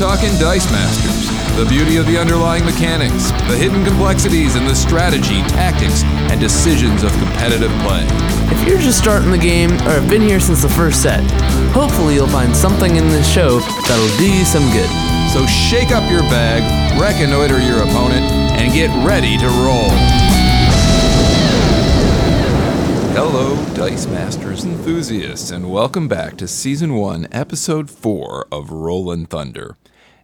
talking Dice Masters. The beauty of the underlying mechanics, the hidden complexities, and the strategy, tactics, and decisions of competitive play. If you're just starting the game or have been here since the first set, hopefully you'll find something in this show that'll do you some good. So shake up your bag, reconnoiter your opponent, and get ready to roll. Hello, Dice Masters enthusiasts, and welcome back to Season 1, Episode 4 of Rollin' Thunder.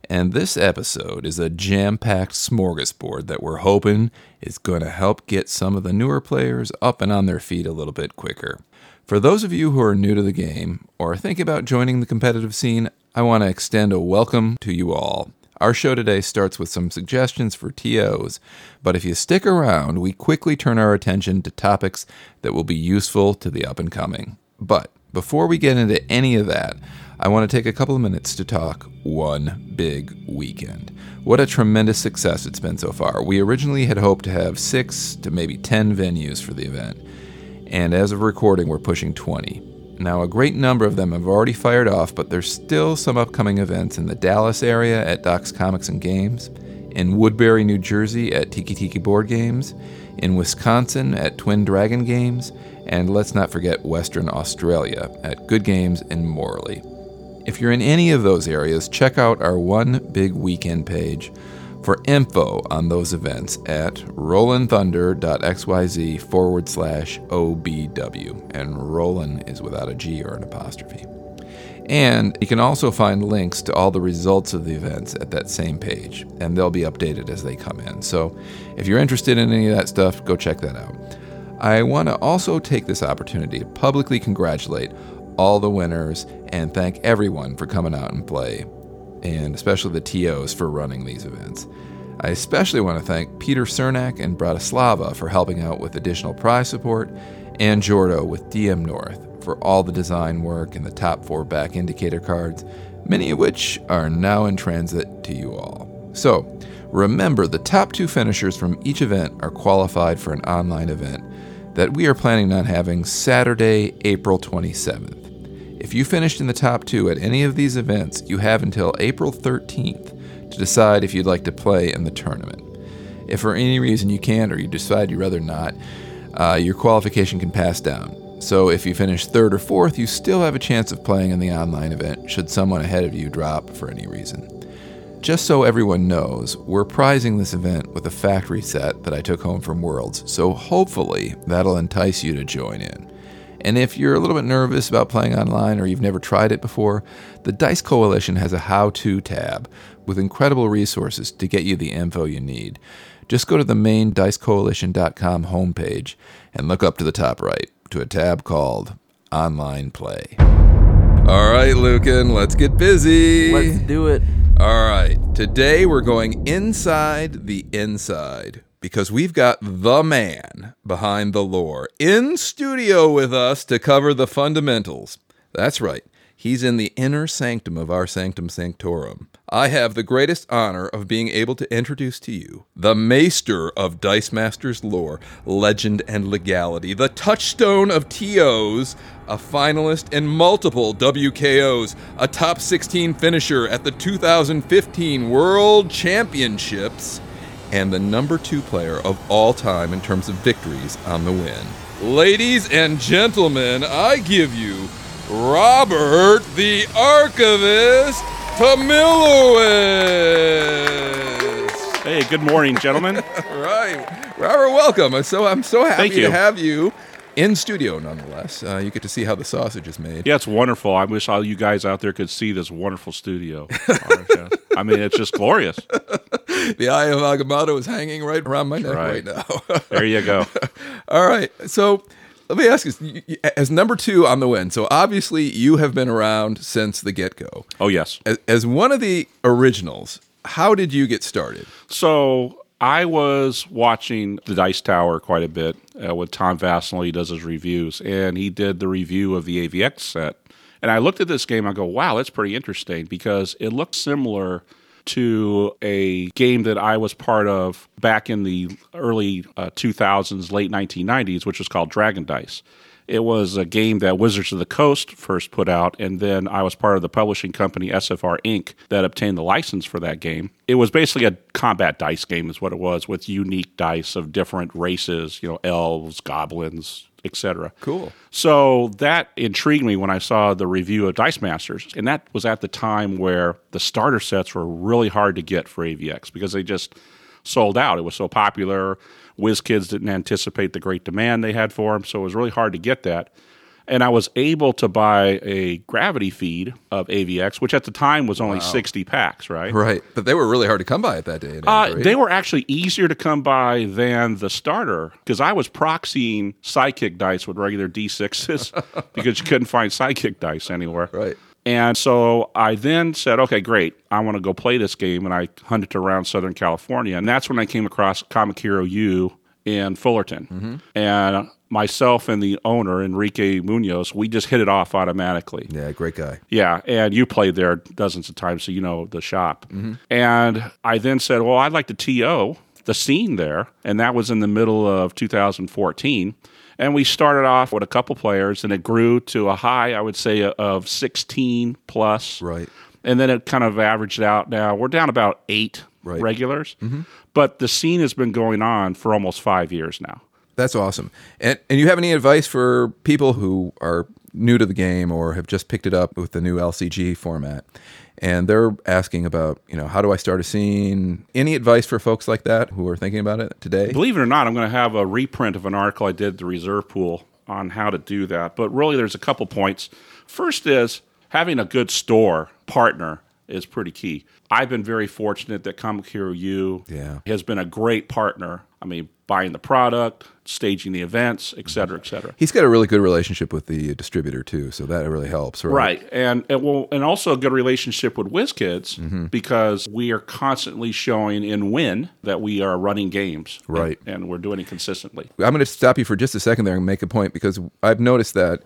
And this episode is a jam packed smorgasbord that we're hoping is going to help get some of the newer players up and on their feet a little bit quicker. For those of you who are new to the game or think about joining the competitive scene, I want to extend a welcome to you all. Our show today starts with some suggestions for TOs, but if you stick around, we quickly turn our attention to topics that will be useful to the up and coming. But before we get into any of that, I want to take a couple of minutes to talk one big weekend. What a tremendous success it's been so far. We originally had hoped to have six to maybe 10 venues for the event, and as of recording, we're pushing 20. Now, a great number of them have already fired off, but there's still some upcoming events in the Dallas area at Doc's Comics and Games, in Woodbury, New Jersey at Tiki Tiki Board Games, in Wisconsin at Twin Dragon Games, and let's not forget Western Australia at Good Games in Morley. If you're in any of those areas, check out our One Big Weekend page for info on those events at rollinthunder.xyz forward slash OBW. And Rollin is without a G or an apostrophe. And you can also find links to all the results of the events at that same page, and they'll be updated as they come in. So if you're interested in any of that stuff, go check that out. I want to also take this opportunity to publicly congratulate all the winners and thank everyone for coming out and play, and especially the TOs for running these events. I especially want to thank Peter Cernak and Bratislava for helping out with additional prize support, and Jordo with DM North for all the design work and the top four back indicator cards, many of which are now in transit to you all. So, remember the top two finishers from each event are qualified for an online event that we are planning on having Saturday, April 27th. If you finished in the top two at any of these events, you have until April 13th to decide if you'd like to play in the tournament. If for any reason you can't or you decide you'd rather not, uh, your qualification can pass down. So if you finish third or fourth, you still have a chance of playing in the online event should someone ahead of you drop for any reason. Just so everyone knows, we're prizing this event with a factory set that I took home from Worlds, so hopefully that'll entice you to join in. And if you're a little bit nervous about playing online or you've never tried it before, the Dice Coalition has a how to tab with incredible resources to get you the info you need. Just go to the main dicecoalition.com homepage and look up to the top right to a tab called Online Play. All right, Lucan, let's get busy. Let's do it. All right, today we're going inside the inside because we've got the man behind the lore in studio with us to cover the fundamentals. That's right. He's in the inner sanctum of our sanctum sanctorum. I have the greatest honor of being able to introduce to you the maester of Dice Masters lore, legend, and legality, the touchstone of TOs, a finalist in multiple WKOs, a top 16 finisher at the 2015 World Championships, and the number two player of all time in terms of victories on the win. Ladies and gentlemen, I give you Robert the Archivist Tomilowicz. Hey, good morning, gentlemen. right, Robert, welcome. I'm so I'm so happy to have you in studio, nonetheless. Uh, you get to see how the sausage is made. yeah, it's wonderful. I wish all you guys out there could see this wonderful studio. I mean, it's just glorious. The eye of Agamotto is hanging right around my neck right, Right. now. There you go. All right, so. Let me ask you, as number two on the win. So obviously, you have been around since the get go. Oh, yes. As, as one of the originals, how did you get started? So I was watching the Dice Tower quite a bit uh, with Tom Vasel. He does his reviews, and he did the review of the AVX set. And I looked at this game. I go, "Wow, that's pretty interesting," because it looks similar to a game that I was part of back in the early uh, 2000s, late 1990s, which was called Dragon Dice. It was a game that Wizards of the Coast first put out, and then I was part of the publishing company SFR Inc. that obtained the license for that game. It was basically a combat dice game, is what it was, with unique dice of different races, you know, elves, goblins, etc. Cool. So that intrigued me when I saw the review of Dice Masters. And that was at the time where the starter sets were really hard to get for AVX because they just sold out. It was so popular. WizKids didn't anticipate the great demand they had for them. So it was really hard to get that. And I was able to buy a gravity feed of AVX, which at the time was only 60 packs, right? Right. But they were really hard to come by at that day. Uh. They were actually easier to come by than the starter because I was proxying sidekick dice with regular D6s because you couldn't find sidekick dice anywhere. Right. And so I then said, okay, great. I want to go play this game. And I hunted around Southern California. And that's when I came across Comic Hero U in Fullerton. Mm-hmm. And myself and the owner, Enrique Munoz, we just hit it off automatically. Yeah, great guy. Yeah, and you played there dozens of times, so you know the shop. Mm-hmm. And I then said, well, I'd like to TO the scene there, and that was in the middle of 2014. And we started off with a couple players, and it grew to a high, I would say, of 16 plus. Right. And then it kind of averaged out. Now we're down about eight Right. regulars, mm-hmm. but the scene has been going on for almost five years now. That's awesome. And and you have any advice for people who are new to the game or have just picked it up with the new LCG format? And they're asking about, you know, how do I start a scene? Any advice for folks like that who are thinking about it today? Believe it or not, I'm going to have a reprint of an article I did the Reserve Pool on how to do that. But really, there's a couple points. First is having a good store partner is pretty key. I've been very fortunate that Comic Hero U Yeah. has been a great partner. I mean, buying the product, staging the events, et cetera, et cetera. He's got a really good relationship with the distributor too, so that really helps, right? Right, and and well, and also a good relationship with WizKids Mm-hmm. because we are constantly showing in Win that we are running games, Right. and, and we're doing it consistently. I'm going to stop you for just a second there and make a point because I've noticed that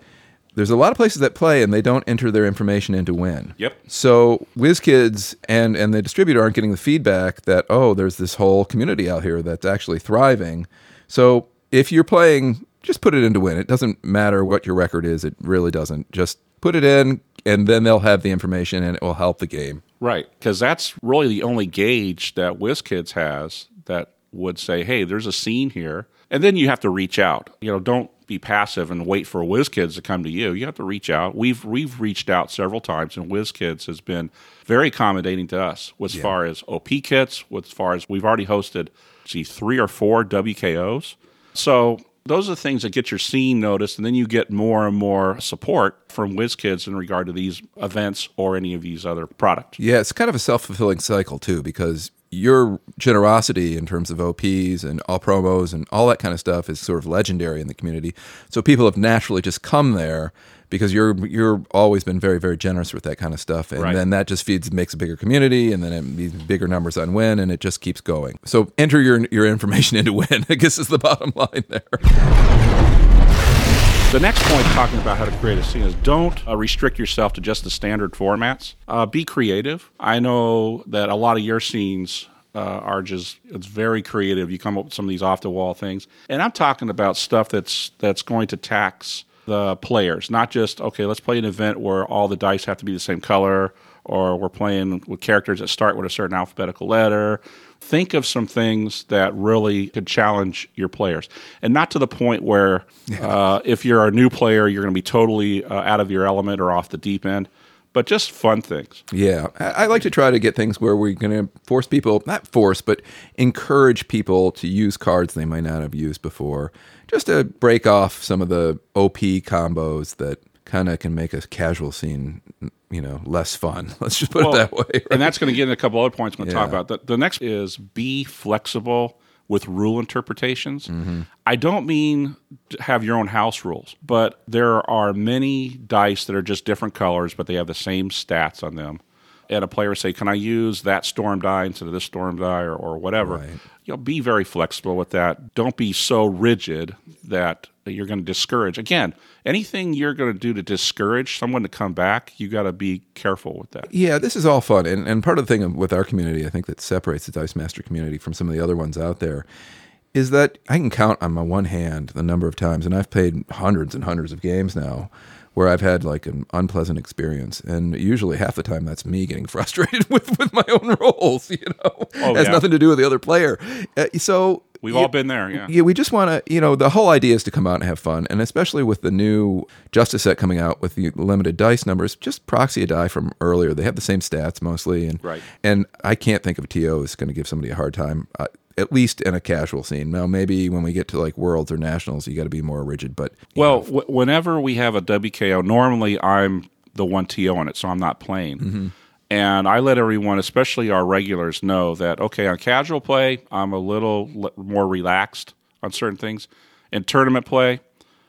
there's a lot of places that play and they don't enter their information into win. Yep. So WizKids and and the distributor aren't getting the feedback that oh, there's this whole community out here that's actually thriving. So if you're playing, just put it into win. It doesn't matter what your record is. It really doesn't. Just put it in, and then they'll have the information, and it will help the game. Right, because that's really the only gauge that WizKids has that would say, "Hey, there's a scene here," and then you have to reach out. You know, don't be passive and wait for WizKids to come to you. You have to reach out. We've we've reached out several times, and WizKids has been very accommodating to us as far as OP kits, as far as we've already hosted, see three or four WKOs. So those are the things that get your scene noticed, and then you get more and more support from WizKids in regard to these events or any of these other products. Yeah, it's kind of a self fulfilling cycle too, because your generosity in terms of OPs and all promos and all that kind of stuff is sort of legendary in the community. So people have naturally just come there because you're you're always been very very generous with that kind of stuff, and Right. then that just feeds makes a bigger community, and then it means bigger numbers on win, and it just keeps going. So enter your your information into win. I guess is the bottom line there. The next point talking about how to create a scene is don't uh, restrict yourself to just the standard formats. Uh, be creative. I know that a lot of your scenes uh, are just it's very creative. You come up with some of these off the wall things, and I'm talking about stuff that's that's going to tax the players, not just okay. Let's play an event where all the dice have to be the same color, or we're playing with characters that start with a certain alphabetical letter. Think of some things that really could challenge your players, and not to the point where uh, if you're a new player, you're going to be totally uh, out of your element or off the deep end. But just fun things. Yeah, I, I like to try to get things where we're going to force people, not force, but encourage people to use cards they might not have used before, just to break off some of the OP combos that kind of can make a casual scene, you know, less fun. Let's just put Well, it that way. right? And that's going to get into a couple other points I'm going to talk about. The, the next is be flexible with rule interpretations. Mm-hmm. I don't mean have your own house rules, but there are many dice that are just different colors, but they have the same stats on them. And a player say, "Can I use that storm die instead of this storm die, or, or whatever?" Right. You know, be very flexible with that. Don't be so rigid that you're going to discourage. Again, anything you're going to do to discourage someone to come back, you got to be careful with that. Yeah, this is all fun, and and part of the thing with our community, I think that separates the Dice Master community from some of the other ones out there, is that I can count on my one hand the number of times, and I've played hundreds and hundreds of games now where I've had like an unpleasant experience, and usually half the time that's me getting frustrated with with my own rolls. You know, Oh, it has yeah. nothing to do with the other player. Uh, so We've you- all been there, yeah. yeah, we just want to, you know, the whole idea is to come out and have fun. And especially with the new Justice set coming out with the limited dice numbers, just proxy a die from earlier. They have the same stats mostly. And, Right. and I can't think of a TO is going to give somebody a hard time, uh, at least in a casual scene. Now, maybe when we get to like Worlds or Nationals, you got to be more rigid. But Well, w- whenever we have a WKO, normally I'm the one TO on it, so I'm not playing. Mm-hmm. And I let everyone, especially our regulars, know that okay, on casual play, I'm a little le- more relaxed on certain things. In tournament play,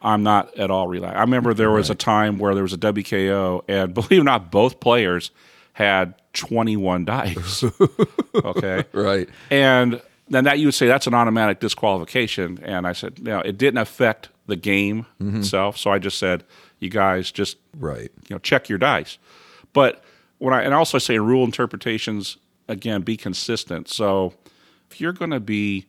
I'm not at all relaxed. I remember there was a time where there was a WKO, and believe it or not, both players had 21 dice. okay, right. and then that you would say that's an automatic disqualification. And I said, no, it didn't affect the game itself. So I just said, you guys just Right. you know check your dice. But when I and also say rule interpretations again, be consistent. So if you're going to be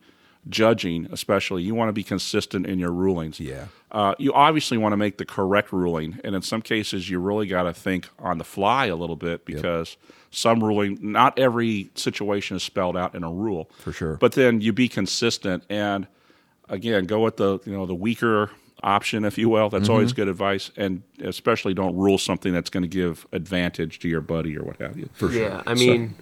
judging, especially, you want to be consistent in your rulings. Yeah. Uh, you obviously want to make the correct ruling, and in some cases, you really got to think on the fly a little bit because some ruling, not every situation is spelled out in a rule. For sure. But then you be consistent, and again, go with the you know the weaker option, if you will. That's always Mm-hmm. good advice, and especially don't rule something that's going to give advantage to your buddy or what have you. For Yeah, I mean,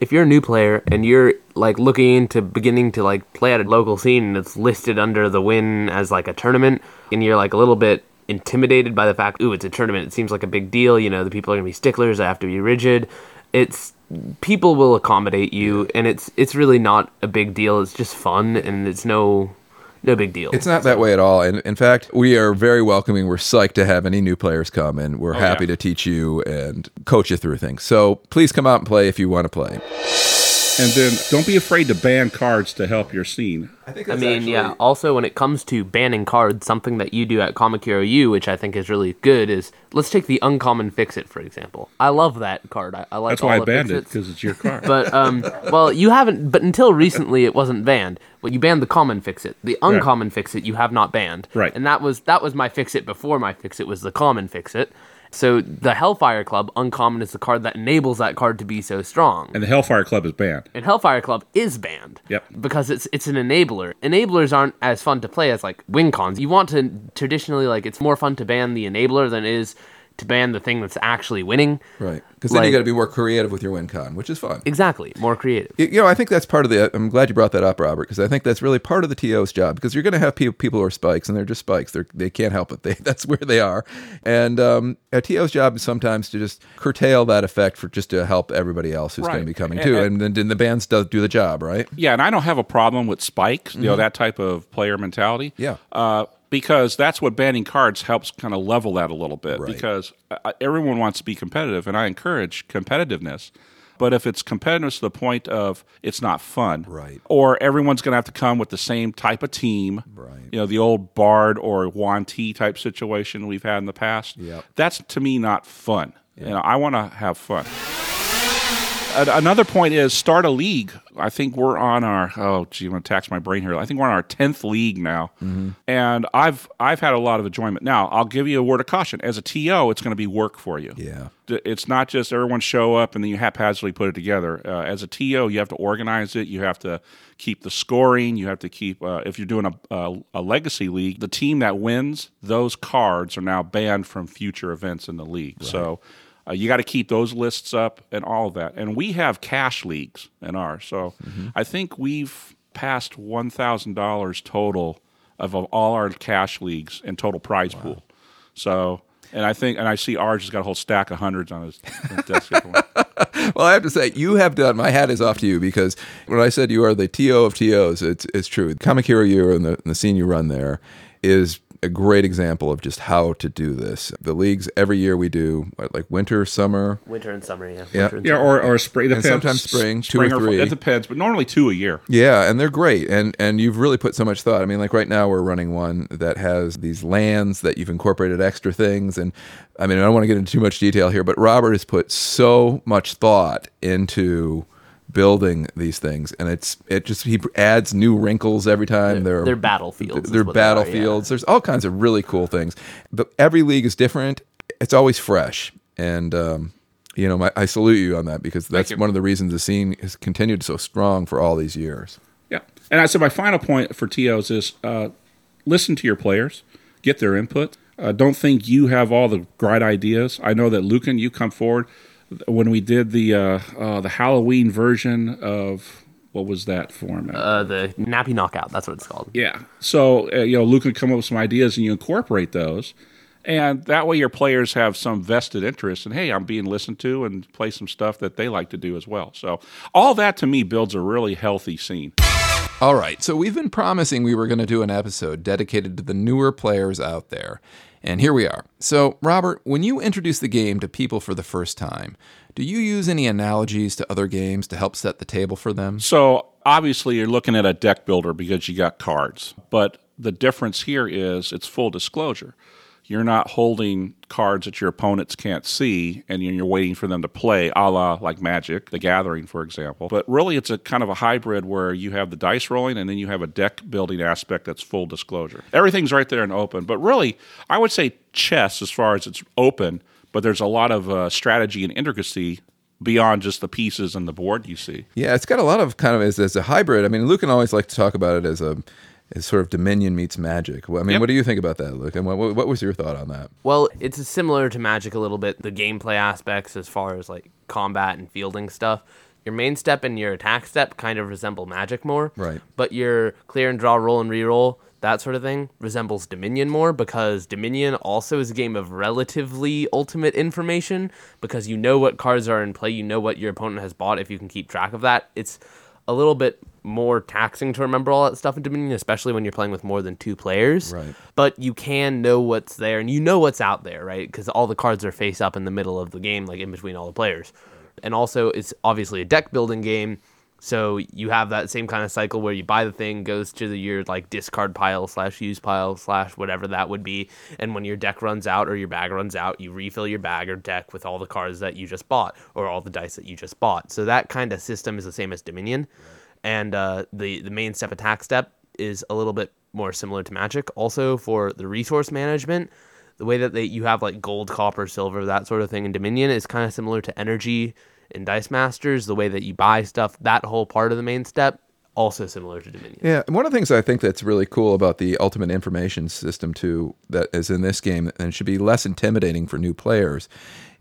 if you're a new player and you're like looking into beginning to like play at a local scene and it's listed under the win as like a tournament, and you're like a little bit intimidated by the fact, ooh, it's a tournament. It seems like a big deal. You know, the people are gonna be sticklers. I have to be rigid. It's people will accommodate you, and it's it's really not a big deal. It's just fun, and it's no no big deal. It's not that way at all. And in fact, we are very welcoming. We're psyched to have any new players come, and we're oh, happy yeah. to teach you and coach you through things. So please come out and play if you want to play. And then don't be afraid to ban cards to help your scene. I think I mean, yeah. Also, when it comes to banning cards, something that you do at Comic Hero U, which I think is really good, is let's take the uncommon fix it for example. I love that card. I, I like That's all why I banned it Fix-Its. because it's your card. But um, well, you haven't. But until recently, it wasn't banned. But you banned the common fix it. The uncommon fix it, you have not banned. Right. And that was that was my fix it before my fix it was the common fix it. So the Hellfire Club uncommon is the card that enables that card to be so strong. and the Hellfire Club is banned. And Hellfire Club is banned. Yep. Because it's it's an enabler. Enablers aren't as fun to play as like wing cons. You want to traditionally like it's more fun to ban the enabler than it is to ban the thing that's actually winning. right because then you got to be more creative with your win con, which is fun. Exactly. More creative. You you know, I think that's part of the. I'm glad you brought that up, Robert, because I think that's really part of the TO's job. Because you're going to have people, people who are spikes, and they're just spikes. They're they can't help it. They that's where they are. And um, a TO's job is sometimes to just curtail that effect for just to help everybody else who's going to be coming And- too. and- And then then the bands does do the job, right? Yeah, and I don't have a problem with spikes, you know, that type of player mentality. Mm-hmm. Yeah. Uh, because that's what banning cards helps kind of level that a little bit. Right. Because uh, everyone wants to be competitive, and I encourage competitiveness. But if it's competitiveness to the point of it's not fun, Right. Or everyone's going to have to come with the same type of team, Right. You know, the old Bard or T type situation we've had in the past. Yep. That's to me not fun. You know, I want to have fun. Another point is start a league. I think we're on our oh gee, I'm gonna tax my brain here. I think we're on our tenth league now, and I've I've had a lot of enjoyment. Now I'll give you a word of caution. As a TO, it's going to be work for you. Yeah. It's not just everyone show up and then you haphazardly put it together. Uh, as a TO, you have to organize it. You have to keep the scoring. You have to keep uh, if you're doing a, a a legacy league, the team that wins those cards are now banned from future events in the league. So. Uh, you got to keep those lists up and all of that. And we have cash leagues in ours. So I think we've passed $1,000 total of, of all our cash leagues and total prize pool. So, and I think, and I see ours has got a whole stack of hundreds on his desk. Well, I have to say, you have done. My hat is off to you because when I said you are the TO of TOs, it's it's true. The comic Hero U and the, and the scene you run there is a great example of just how to do this. The leagues every year we do like winter, summer. Winter and summer, yeah. Yeah. Winter and yeah, summer. or, or spring. It depends. sometimes spring, two or Spring three. It depends, but normally two a year. Yeah, and they're great, and and you've really put so much thought. I mean, like right now we're running one that has these lands that you've incorporated extra things, and I mean I don't want to get into too much detail here, but Robert has put so much thought into building these things, and it's it just he adds new wrinkles every time. They're They're battlefields. They're what they are, yeah. battlefields. There's all kinds of really cool things, but every league is different. It's always fresh, and um, you know, my, I salute you on that because that's one of the reasons the scene has continued so strong for all these years. Yeah. And I said my final point for TOs is uh, listen to your players, get their input. Uh, don't think you have all the great ideas. I know that Lucan, you come forward when we did the uh, uh, the Halloween version of what was that format? Uh, the nappy knockout. That's what it's called. Yeah. So, uh, you know, Luke can come up with some ideas and you incorporate those. And that way your players have some vested interest. And hey, I'm being listened to and play some stuff that they like to do as well. So, all that to me builds a really healthy scene. All right, so we've been promising we were going to do an episode dedicated to the newer players out there. And here we are. So, Robert, when you introduce the game to people for the first time, do you use any analogies to other games to help set the table for them? So, obviously, you're looking at a deck builder because you got cards. But the difference here is it's full disclosure. You're not holding cards that your opponents can't see and you're waiting for them to play, a la like Magic, The Gathering, for example. But really, it's a kind of a hybrid where you have the dice rolling and then you have a deck building aspect that's full disclosure. Everything's right there and open. But really, I would say chess as far as it's open, but there's a lot of uh, strategy and intricacy beyond just the pieces and the board you see. Yeah, it's got a lot of kind of as, as a hybrid. I mean, Luke and always like to talk about it as a as sort of Dominion meets Magic. Well, I mean, Yep. what do you think about that, Luke? And what, what was your thought on that? Well, it's similar to Magic a little bit. The gameplay aspects, as far as like combat and fielding stuff. Your main step and your attack step kind of resemble Magic more. Right. But your clear and draw, roll and reroll, that sort of thing, resembles Dominion more because Dominion also is a game of relatively ultimate information because you know what cards are in play, you know what your opponent has bought if you can keep track of that. It's a little bit more taxing to remember all that stuff in Dominion, especially when you're playing with more than two players. Right. But you can know what's there and you know what's out there, right? Because all the cards are face up in the middle of the game, like in between all the players. And also, it's obviously a deck building game. So you have that same kind of cycle where you buy the thing, goes to the, your like discard pile slash use pile slash whatever that would be, and when your deck runs out or your bag runs out, you refill your bag or deck with all the cards that you just bought or all the dice that you just bought. So that kind of system is the same as Dominion, and uh, the the main step attack step is a little bit more similar to Magic. Also for the resource management, the way that they you have like gold, copper, silver, that sort of thing in Dominion is kind of similar to energy in Dice Masters. The way that you buy stuff, that whole part of the main step, also similar to Dominion. Yeah, and one of the things I think that's really cool about the ultimate information system too, that is in this game and should be less intimidating for new players,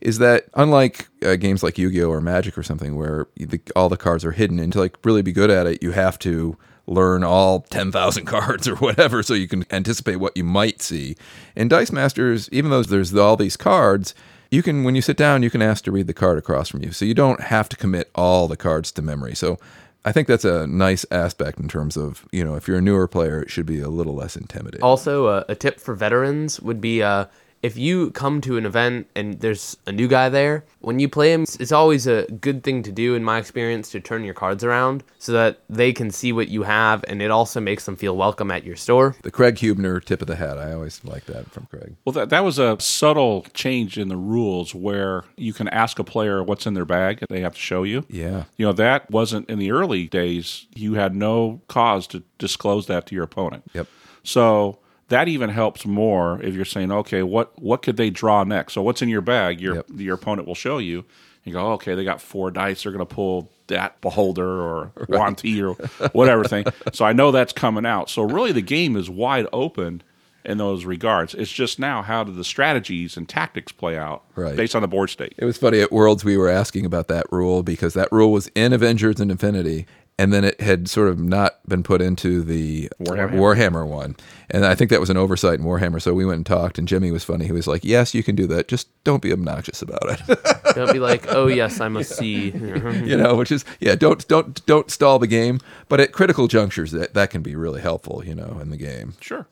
is that unlike uh, games like Yu-Gi-Oh or Magic or something, where the, all the cards are hidden, and to like really be good at it, you have to learn all 10,000 cards or whatever so you can anticipate what you might see. In Dice Masters, even though there's all these cards, you can when you sit down, you can ask to read the card across from you. So you don't have to commit all the cards to memory. So I think that's a nice aspect in terms of, you know, if you're a newer player, it should be a little less intimidating. Also, uh, a tip for veterans would be uh, if you come to an event and there's a new guy there, when you play him, it's always a good thing to do, in my experience, to turn your cards around so that they can see what you have, and it also makes them feel welcome at your store. the Craig Hubner tip of the hat. I always like that from Craig. Well, that, that was a subtle change in the rules where you can ask a player what's in their bag and they have to show you. Yeah. You know, that wasn't in the early days. You had no cause to disclose that to your opponent. Yep. So that even helps more if you're saying, okay, what what could they draw next? So what's in your bag? Your Yep. your opponent will show you. You go, oh, okay, they got four dice. They're going to pull that beholder or Wanti or whatever thing. So I know that's coming out. So really, the game is wide open in those regards. It's just now how do the strategies and tactics play out Right. based on the board state. It was funny at Worlds we were asking about that rule because that rule was in Avengers and Infinity, and then it had sort of not been put into the Warhammer. Warhammer one. And I think that was an oversight in Warhammer. So we went and talked, and Jimmy was funny. He was like, "Yes, you can do that. Just don't be obnoxious about it." Don't be like, oh yes, I must see. you know, which is yeah, don't don't don't stall the game. But at critical junctures, that that can be really helpful. You know, in the game. Sure.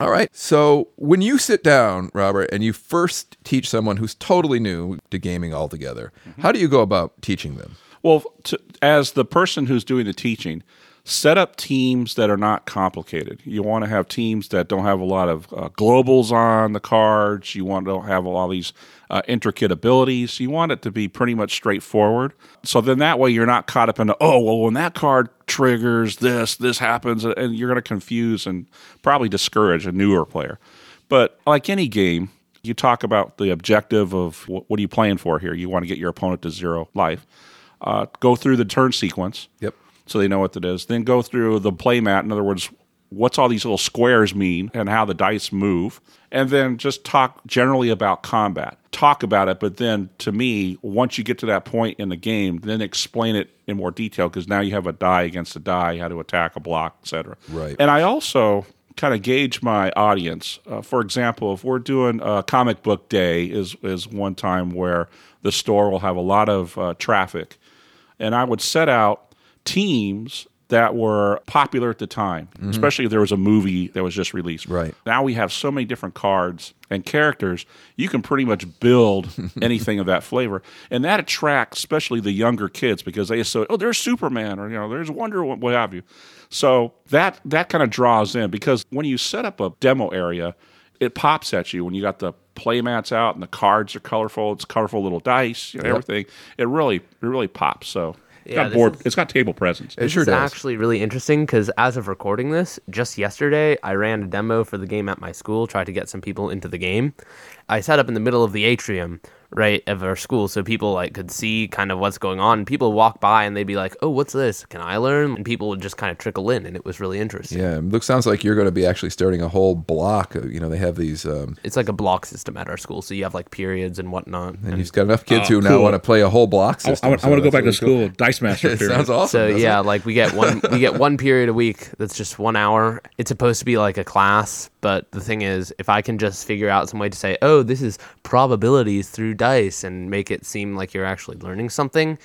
All right. So when you sit down, Robert, and you first teach someone who's totally new to gaming altogether, mm-hmm. how do you go about teaching them? Well, to, as the person who's doing the teaching, set up teams that are not complicated. You want to have teams that don't have a lot of uh, globals on the cards. You want to have a lot of these uh, intricate abilities. You want it to be pretty much straightforward. So then that way you're not caught up in, oh, well, when that card triggers this, this happens, and you're going to confuse and probably discourage a newer player. But like any game, you talk about the objective of what, what are you playing for here? You want to get your opponent to zero life. Uh, go through the turn sequence. Yep. So they know what it is. Then go through the play mat. In other words, what's all these little squares mean and how the dice move. And then just talk generally about combat. Talk about it, but then to me, once you get to that point in the game, then explain it in more detail because now you have a die against a die, how to attack a block, etc. Right. And I also kind of gauge my audience. Uh, for example, if we're doing a comic book day, is is one time where the store will have a lot of uh, traffic, and I would set out teams that were popular at the time, mm-hmm. especially if there was a movie that was just released. Right. Now we have so many different cards and characters, you can pretty much build anything of that flavor. And that attracts especially the younger kids because they associate, oh, there's Superman or, you know, there's Wonder Woman, what have you. So that that kind of draws in because when you set up a demo area, it pops at you when you got the play mats out and the cards are colorful. It's colorful little dice, you know, Yep. everything. It really, it really pops. So it's Yeah, got board, is- it's got table presence. It sure is does. actually really interesting because as of recording this, just yesterday I ran a demo for the game at my school, tried to get some people into the game. I set up in the middle of the atrium, right, of our school, so people like could see kind of what's going on. People walk by and they'd be like, "Oh, what's this? Can I learn?" And people would just kind of trickle in, and it was really interesting. Yeah, it looks sounds like you're going to be actually starting a whole block. Of, you know, they have these, um, It's like a block system at our school, so you have like periods and whatnot. and you've got enough kids Oh, who now want to play a whole block I, system. want so to go that's back to really cool. school. Dice Master It period. sounds awesome. So yeah, it? like we get one we get one period a week that's just one hour. It's supposed to be like a class, but the thing is, if I can just figure out some way to say, "Oh, this is probabilities through dice," and make it seem like you're actually learning something,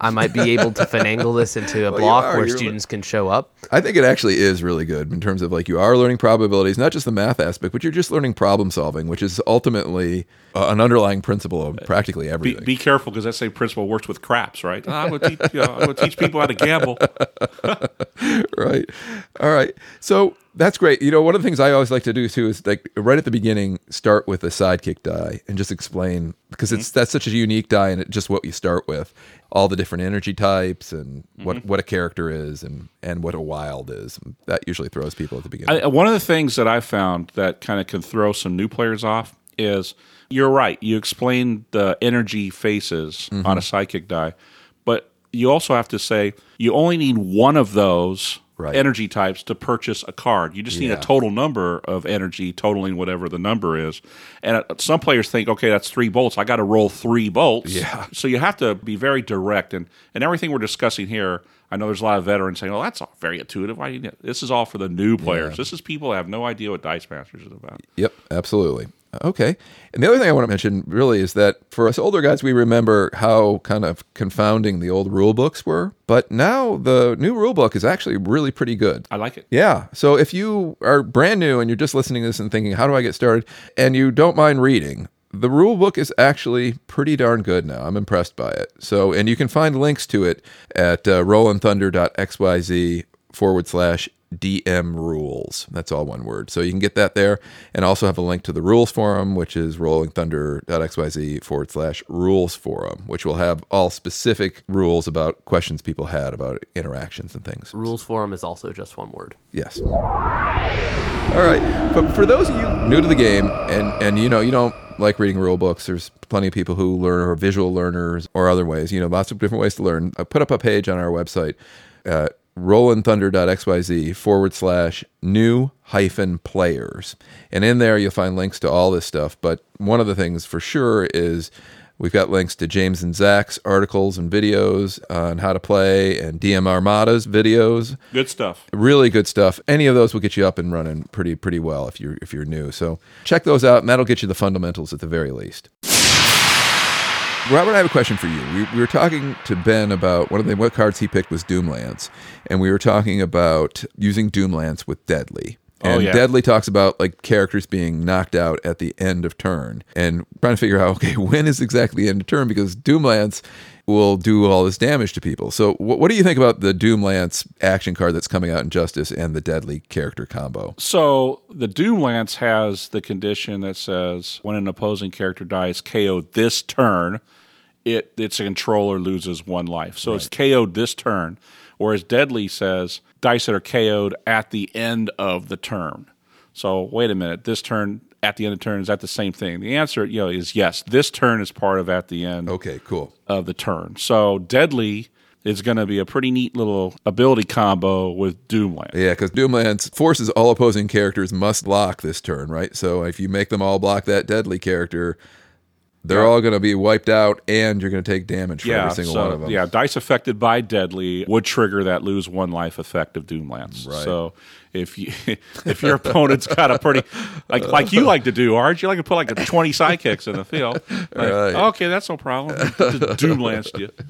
I might be able to finagle this into a Well, block are. where You're students can show up. I think it actually is really good in terms of like you are learning probabilities, not just the math aspect, but you're just learning problem solving, which is ultimately uh, an underlying principle of practically everything. be careful because that same principle works with craps, right? Ah, I'm going to teach, you know, I'm gonna teach people how to gamble. right. All right. So that's great. You know, one of the things I always like to do too is like right at the beginning, start with a sidekick die and just explain because it's that's such a unique die and it just what you start with, all the different energy types and what what a character is and and what a wild is. That usually throws people at the beginning. I, one of the things that I found that kind of can throw some new players off is you're right. You explain the energy faces Mm-hmm. on a sidekick die, but you also have to say you only need one of those Right. energy types to purchase a card. You just need Yeah. a total number of energy, totaling whatever the number is. And uh, some players think, okay, that's three bolts. I got to roll three bolts. Yeah. So you have to be very direct. And, and everything we're discussing here, I know there's a lot of veterans saying, oh, that's all very intuitive. Why need-" This is all for the new players. This is people that have no idea what Dice Masters is about. Yep, absolutely. Okay. And the other thing I want to mention really is that for us older guys, we remember how kind of confounding the old rule books were. But now the new rule book is actually really pretty good. I like it. Yeah. So if you are brand new and you're just listening to this and thinking, how do I get started? And you don't mind reading, the rule book is actually pretty darn good now. I'm impressed by it. So, and you can find links to it at uh, rollinthunder.xyz forward slash DM rules. That's all one word. So you can get that there and also have a link to the rules forum, which is rollinthunder.xyz forward slash rules forum, which will have all specific rules about questions people had about interactions and things. Rules forum is also just one word. Yes. All right. But for those of you new to the game and and you know you don't like reading rule books, there's plenty of people who learn or visual learners or other ways. You know, lots of different ways to learn. I put up a page on our website at rollinthunder.xyz forward slash new hyphen players. And in there you'll find links to all this stuff. But one of the things for sure is We've got links to James and Zach's articles and videos on how to play and DM Armada's videos Good stuff. really good stuff. Any of those will get you up and running pretty pretty well if you're if you're new. So check those out, and that'll get you the fundamentals at the very least. Robert, I have a question for you. We, we were talking to Ben about one of the what cards he picked was Doomlance, and we were talking about using Doomlance with Deadly. Oh, and Oh, yeah. Deadly talks about like characters being knocked out at the end of turn and trying to figure out, okay, when is exactly the end of turn? Because Doomlance will do all this damage to people. So, what, what do you think about the Doomlance action card that's coming out in Justice and the Deadly character combo? So the Doom Lance has the condition that says when an opposing character dies KO'd this turn, it its a controller loses one life. So it's KO'd this turn. Whereas Deadly says dice that are KO'd at the end of the turn. So wait a minute, this turn at the end of turn is that the same thing? The answer, you know, is yes. This turn is part of at the end Okay, cool. of the turn. So Deadly is going to be a pretty neat little ability combo with Doomlance. Yeah, because Doomlance forces all opposing characters must block this turn, right? So if you make them all block that deadly character, they're all going to be wiped out, and you're going to take damage for every single so, one of them. Yeah, dice affected by deadly would trigger that lose one life effect of Doomlance. Right. So if you if your opponent's got a pretty like like you like to do, Arj, you like to put like a twenty sidekicks in the field. Like, Right. Okay, that's no problem. Doomlance you.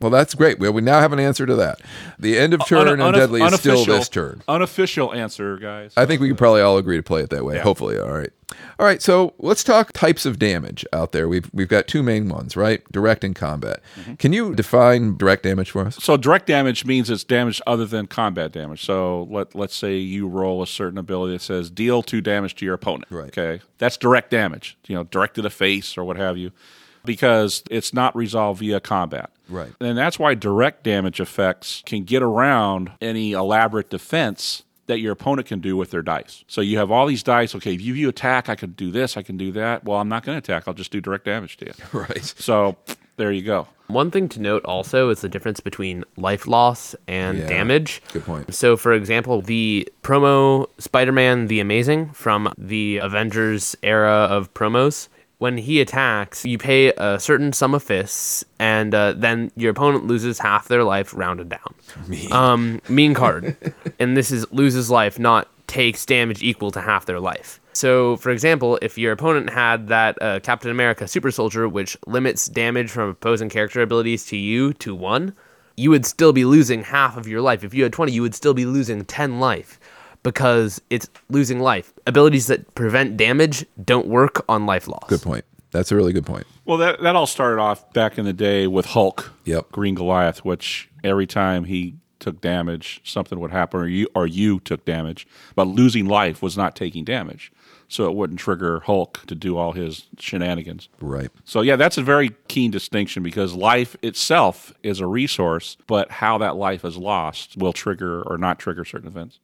Well, that's great. Well, we now have an answer to that. The end of turn Un- and unaf- deadly is still this turn. Unofficial answer, guys. I think we can probably all agree to play it that way. Hopefully, all right. All right, so let's talk types of damage out there. We've we've got two main ones, right? Direct and combat. Mm-hmm. Can you define direct damage for us? So direct damage means it's damage other than combat damage. So let let's say you roll a certain ability that says deal two damage to your opponent. Right. Okay. That's direct damage. You know, direct to the face or what have you. Because it's not resolved via combat. Right. And that's why direct damage effects can get around any elaborate defense that your opponent can do with their dice. So you have all these dice, okay, if you attack, I can do this, I can do that. Well, I'm not going to attack. I'll just do direct damage to you. Right. So there you go. One thing to note also is the difference between life loss and Yeah. damage. Good point. So, for example, the promo Spider Man the Amazing from the Avengers era of promos, when he attacks, you pay a certain sum of fists, and uh, then your opponent loses half their life rounded down. Mean. Um, mean card. and this is loses life, not takes damage equal to half their life. So, for example, if your opponent had that uh, Captain America Super Soldier, which limits damage from opposing character abilities to you to one, you would still be losing half of your life. If you had 20, you would still be losing 10 life because it's losing life. Abilities that prevent damage don't work on life loss. Good point. That's a really good point. Well, that that all started off back in the day with Hulk. Yep. Green Goliath, which every time he took damage, something would happen, or you or you took damage. But losing life was not taking damage, so it wouldn't trigger Hulk to do all his shenanigans. Right. So yeah, that's a very keen distinction because life itself is a resource, but how that life is lost will trigger or not trigger certain events.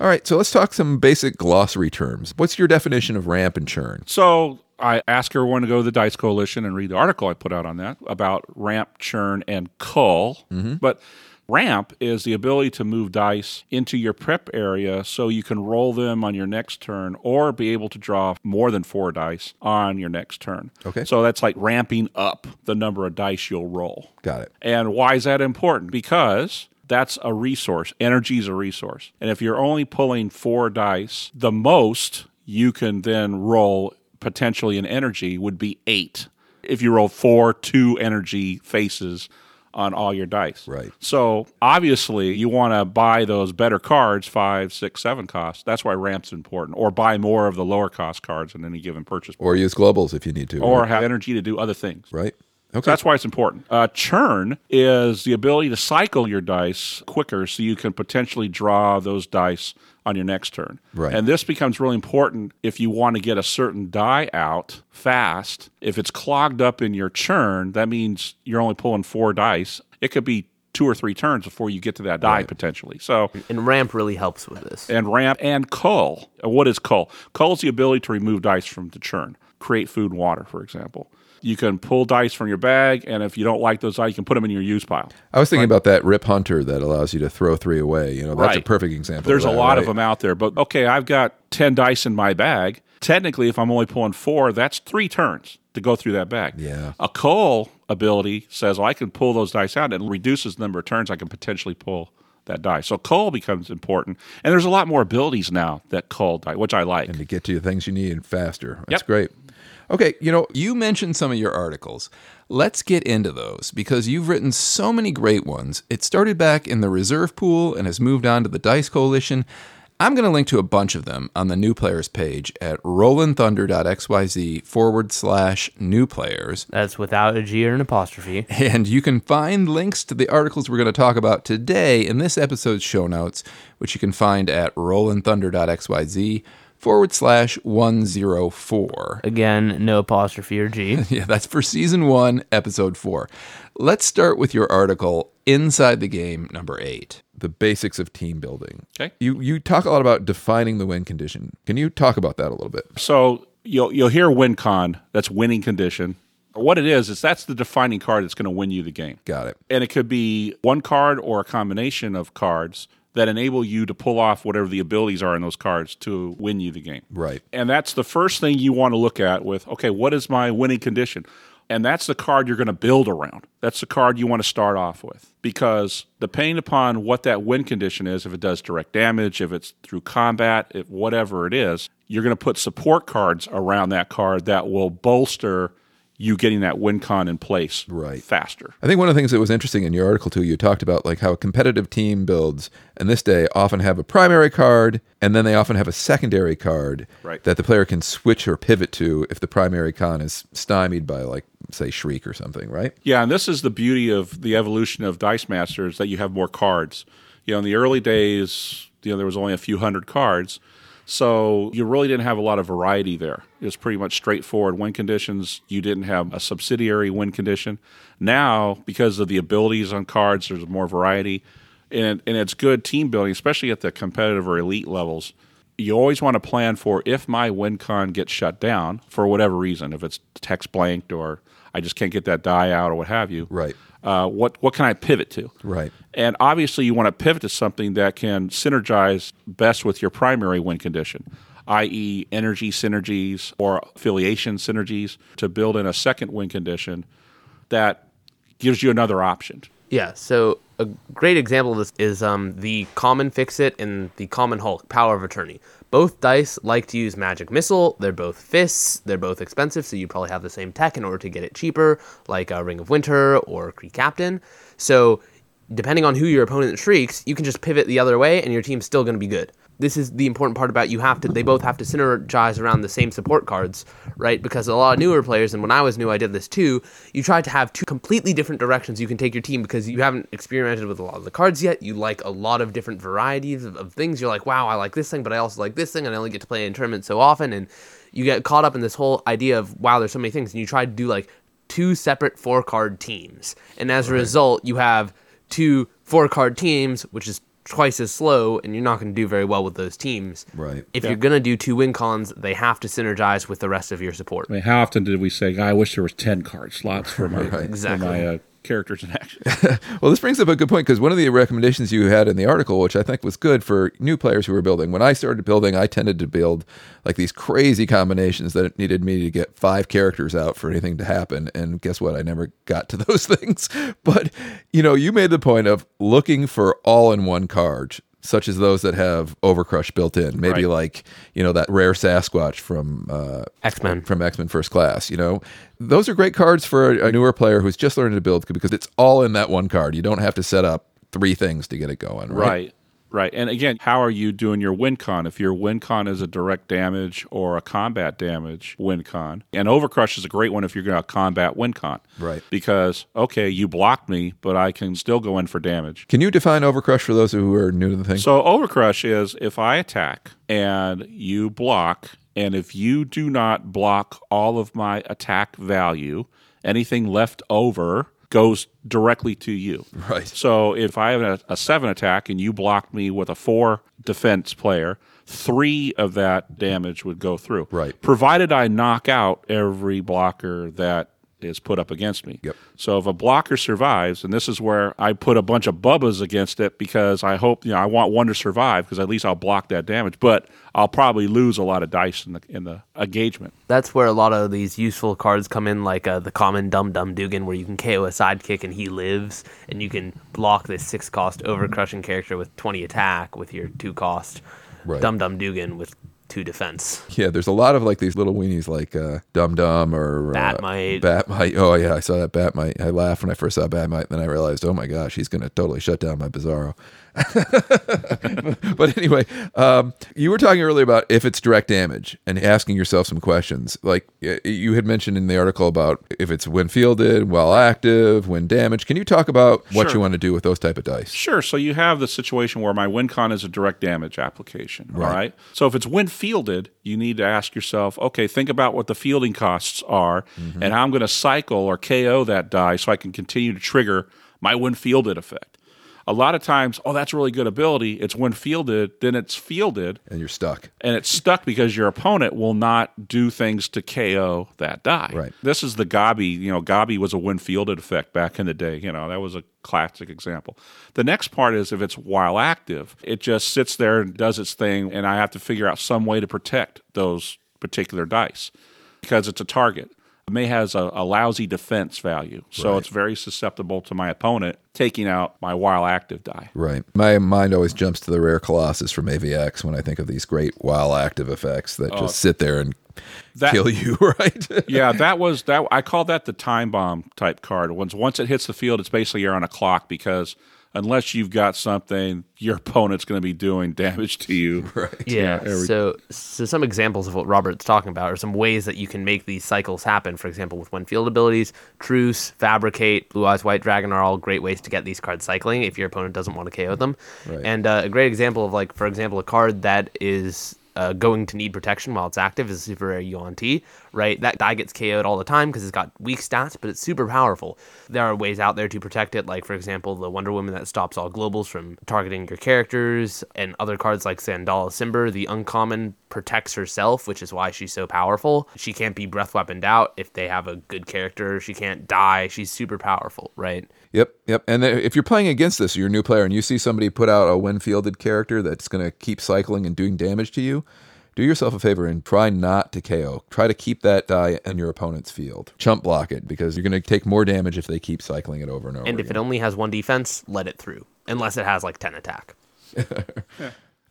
All right, so let's talk some basic glossary terms. What's your definition of ramp and churn? So I ask everyone to go to the Dice Coalition and read the article I put out on that about ramp, churn, and cull. Mm-hmm. But ramp is the ability to move dice into your prep area so you can roll them on your next turn or be able to draw more than four dice on your next turn. Okay. So that's like ramping up the number of dice you'll roll. Got it. And why is that important? Because that's a resource. Energy is a resource. And if you're only pulling four dice, the most you can then roll potentially in energy would be eight. If you roll four two energy faces on all your dice. Right. So obviously you want to buy those better cards, five, six, seven costs. That's why ramp's important. Or buy more of the lower cost cards in any given purchase. Or use globals if you need to. Or have energy to do other things. right. Okay. So that's why it's important. Uh, churn is the ability to cycle your dice quicker so you can potentially draw those dice on your next turn. Right. And this becomes really important if you want to get a certain die out fast. If it's clogged up in your churn, that means you're only pulling four dice. It could be two or three turns before you get to that die potentially. So And ramp really helps with this. and ramp and cull. Uh, What is cull? Cull is the ability to remove dice from the churn, create food and water, for example. You can pull dice from your bag, and if you don't like those dice, you can put them in your use pile. I was thinking about that Rip Hunter that allows you to throw three away. You know, that's a perfect example. There's of a that, lot of them out there, but okay, I've got 10 dice in my bag. Technically, if I'm only pulling four, that's three turns to go through that bag. Yeah. A cull ability says, well, I can pull those dice out and reduces the number of turns I can potentially pull that die. So cull becomes important. And there's a lot more abilities now that cull die, which I like. And to get to the things you need faster. That's Yep. great. Okay, you know, you mentioned some of your articles. Let's get into those because you've written so many great ones. It started back in the reserve pool and has moved on to the Dice Coalition. I'm going to link to a bunch of them on the new players page at rollinthunder.xyz forward slash new players. That's without a G or an apostrophe. And you can find links to the articles we're going to talk about today in this episode's show notes, which you can find at rollinthunder.xyz forward slash 104. Again, no apostrophe or G. Yeah, that's for season one, episode four. Let's start with your article, Inside the Game, number eight The Basics of Team Building. Okay. You, you talk a lot about defining the win condition. Can you talk about that a little bit? So you'll you'll hear win con. That's winning condition. What it is is that's the defining card that's going to win you the game. Got it. And it could be one card or a combination of cards that enable you to pull off whatever the abilities are in those cards to win you the game. Right. And that's the first thing you want to look at with, okay, what is my winning condition? And that's the card you're going to build around. That's the card you want to start off with. Because depending upon what that win condition is, if it does direct damage, if it's through combat, if whatever it is, you're going to put support cards around that card that will bolster you getting that win con in place Right. faster. I think one of the things that was interesting in your article too, you talked about like how a competitive team builds, and this day often have a primary card, and then they often have a secondary card Right. that the player can switch or pivot to if the primary con is stymied by like say Shriek or something, right? Yeah, and this is the beauty of the evolution of Dice Masters that you have more cards. You know, in the early days, you know, there was only a few hundred cards. So you really didn't have a lot of variety there. It was pretty much straightforward win conditions. You didn't have a subsidiary win condition. Now, because of the abilities on cards, there's more variety. And, and it's good team building, especially at the competitive or elite levels. You always want to plan for if my win con gets shut down for whatever reason, if it's text blanked or I just can't get that die out or what have you Right. Uh, what what can I pivot to? Right. And obviously, you want to pivot to something that can synergize best with your primary win condition, i.e., energy synergies or affiliation synergies, to build in a second win condition that gives you another option. Yeah, so a great example of this is um, the common Fix It and the common Hulk, Power of Attorney. Both dice like to use Magic Missile. They're both fists. They're both expensive, so you probably have the same tech in order to get it cheaper, like uh, Ring of Winter or Kree Captain. So, depending on who your opponent shrieks, you can just pivot the other way, and your team's still going to be good. This is the important part about you have to. They both have to synergize around the same support cards, right? Because a lot of newer players, and when I was new, I did this too. You try to have two completely different directions you can take your team because you haven't experimented with a lot of the cards yet. You like a lot of different varieties of, of things. You're like, wow, I like this thing, but I also like this thing, and I only get to play in tournaments so often. And you get caught up in this whole idea of wow, there's so many things, and you try to do like two separate four card teams, and as a result, you have two four card teams, which is twice as slow, and you're not going to do very well with those teams. Right. If you're going to do two win cons, they have to synergize with the rest of your support. I mean, how often did we say, "I wish there was ten card slots for my Exactly. for my uh, characters in action"? Well, this brings up a good point because one of the recommendations you had in the article, which I think was good for new players who were building, when I started building, I tended to build like these crazy combinations that needed me to get five characters out for anything to happen. And guess what? I never got to those things. But, you know, you made the point of looking for all in one card. Such as those that have Overcrush built in, maybe Right. like you know that rare Sasquatch from uh, X-Men. from X Men First Class. You know, those are great cards for a, a newer player who's just learning to build because it's all in that one card. You don't have to set up three things to get it going. Right. Right. Right. And again, how are you doing your win con? If your win con is a direct damage or a combat damage win con, and Overcrush is a great one if you're going to combat win con. Right. Because, okay, you blocked me, but I can still go in for damage. Can you define Overcrush for those who are new to the thing? So Overcrush is if I attack and you block, and if you do not block all of my attack value, anything left over goes directly to you. Right. So if I have a, a seven attack and you blocked me with a four defense player, three of that damage would go through. Right. Provided I knock out every blocker that is put up against me. Yep. So if a blocker survives, and this is where I put a bunch of bubbas against it because I hope you know I want one to survive because at least I'll block that damage. But I'll probably lose a lot of dice in the in the engagement. That's where a lot of these useful cards come in, like uh, the common Dum Dum Dugan, where you can KO a sidekick and he lives, and you can block this six cost overcrushing character with 20 attack with your two cost Right. Dum Dum Dugan with two defense. Yeah, there's a lot of like these little weenies like uh, Dum Dum or uh, Batmite. Batmite. Oh yeah, I saw that Batmite. I laughed when I first saw Batmite. Then I realized, oh my gosh, he's going to totally shut down my Bizarro. but anyway, um, you were talking earlier about if it's direct damage and asking yourself some questions. Like you had mentioned in the article about if it's when fielded, well active, when damaged. Can you talk about what Sure. you want to do with those type of dice? Sure. So you have the situation where my WinCon is a direct damage application. All Right. So if it's win fielded, you need to ask yourself, okay, think about what the fielding costs are and how I'm going to cycle or KO that die so I can continue to trigger my win fielded effect. A lot of times, oh, that's a really good ability. It's when fielded, then it's fielded, And you're stuck. and it's stuck because your opponent will not do things to KO that die. Right. This is the Gabi. You know, Gabi was a win fielded effect back in the day. You know, that was a classic example. The next part is if it's while active, it just sits there and does its thing, and I have to figure out some way to protect those particular dice because it's a target. May has a, a lousy defense value, so it's very susceptible to my opponent taking out my while active die. Right. My mind always jumps to the rare Colossus from AVX when I think of these great while active effects that just uh, sit there and That- kill you, right? yeah, that was that. I call that the time bomb type card. Once once it hits the field, it's basically you're on a clock because unless you've got something, your opponent's going to be doing damage to you. right. Yeah. every- so, so some examples of what Robert's talking about are some ways that you can make these cycles happen. For example, with one field abilities, Truce, Fabricate, Blue Eyes White Dragon are all great ways to get these cards cycling if your opponent doesn't want to KO them. Right. And uh, a great example of like, for example, a card that is uh, going to need protection while it's active is Super Rare Yuan Ti, right? That die gets KO'd all the time because it's got weak stats, but it's super powerful. There are ways out there to protect it, like, for example, the Wonder Woman that stops all globals from targeting your characters, and other cards like Sandala Simber, the uncommon protects herself, which is why she's so powerful. She can't be breath weaponed out if they have a good character. She can't die. She's super powerful, right? Yep, yep. And if you're playing against this, you're a new player, and you see somebody put out a win fielded character that's going to keep cycling and doing damage to you, do yourself a favor and try not to KO. Try to keep that die in your opponent's field. Chump block it because you're going to take more damage if they keep cycling it over and over. And if it only has one defense, let it through, unless it has like 10 attack.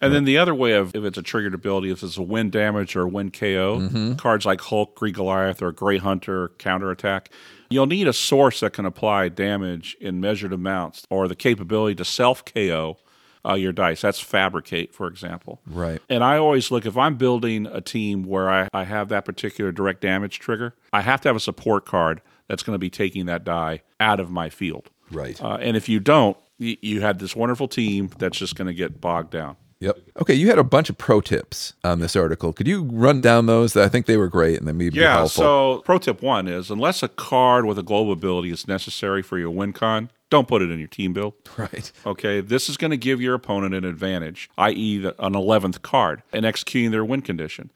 And then the other way of if it's a triggered ability, if it's a win damage or win KO, cards like Hulk, Green Goliath, or Grey Hunter counterattack, you'll need a source that can apply damage in measured amounts or the capability to self KO uh, your dice. That's Fabricate, for example. Right. And I always look if I'm building a team where I, I have that particular direct damage trigger, I have to have a support card that's going to be taking that die out of my field. Right. Uh, and if you don't, you, you had this wonderful team that's just going to get bogged down. Yep. Okay, you had a bunch of pro tips on this article. Could you run down those? I think they were great and they may be Yeah. helpful. So, pro tip one is unless a card with a global ability is necessary for your win con, don't put it in your team build. right. Okay. This is going to give your opponent an advantage, i.e., an 11th card, in executing their win condition.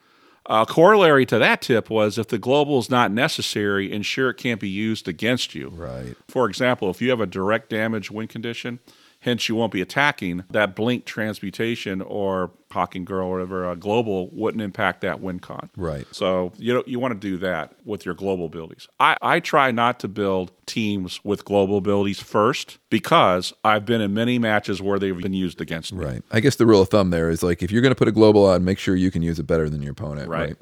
A corollary to that tip was if the global is not necessary, ensure it can't be used against you. Right. For example, if you have a direct damage win condition, hence you won't be attacking, that blink transmutation or Hawking Girl or whatever, uh, global wouldn't impact that win con. Right. So you know, you want to do that with your global abilities. I, I try not to build teams with global abilities first because I've been in many matches where they've been used against me. Right. I guess the rule of thumb there is like if you're going to put a global on, make sure you can use it better than your opponent. Right. Right.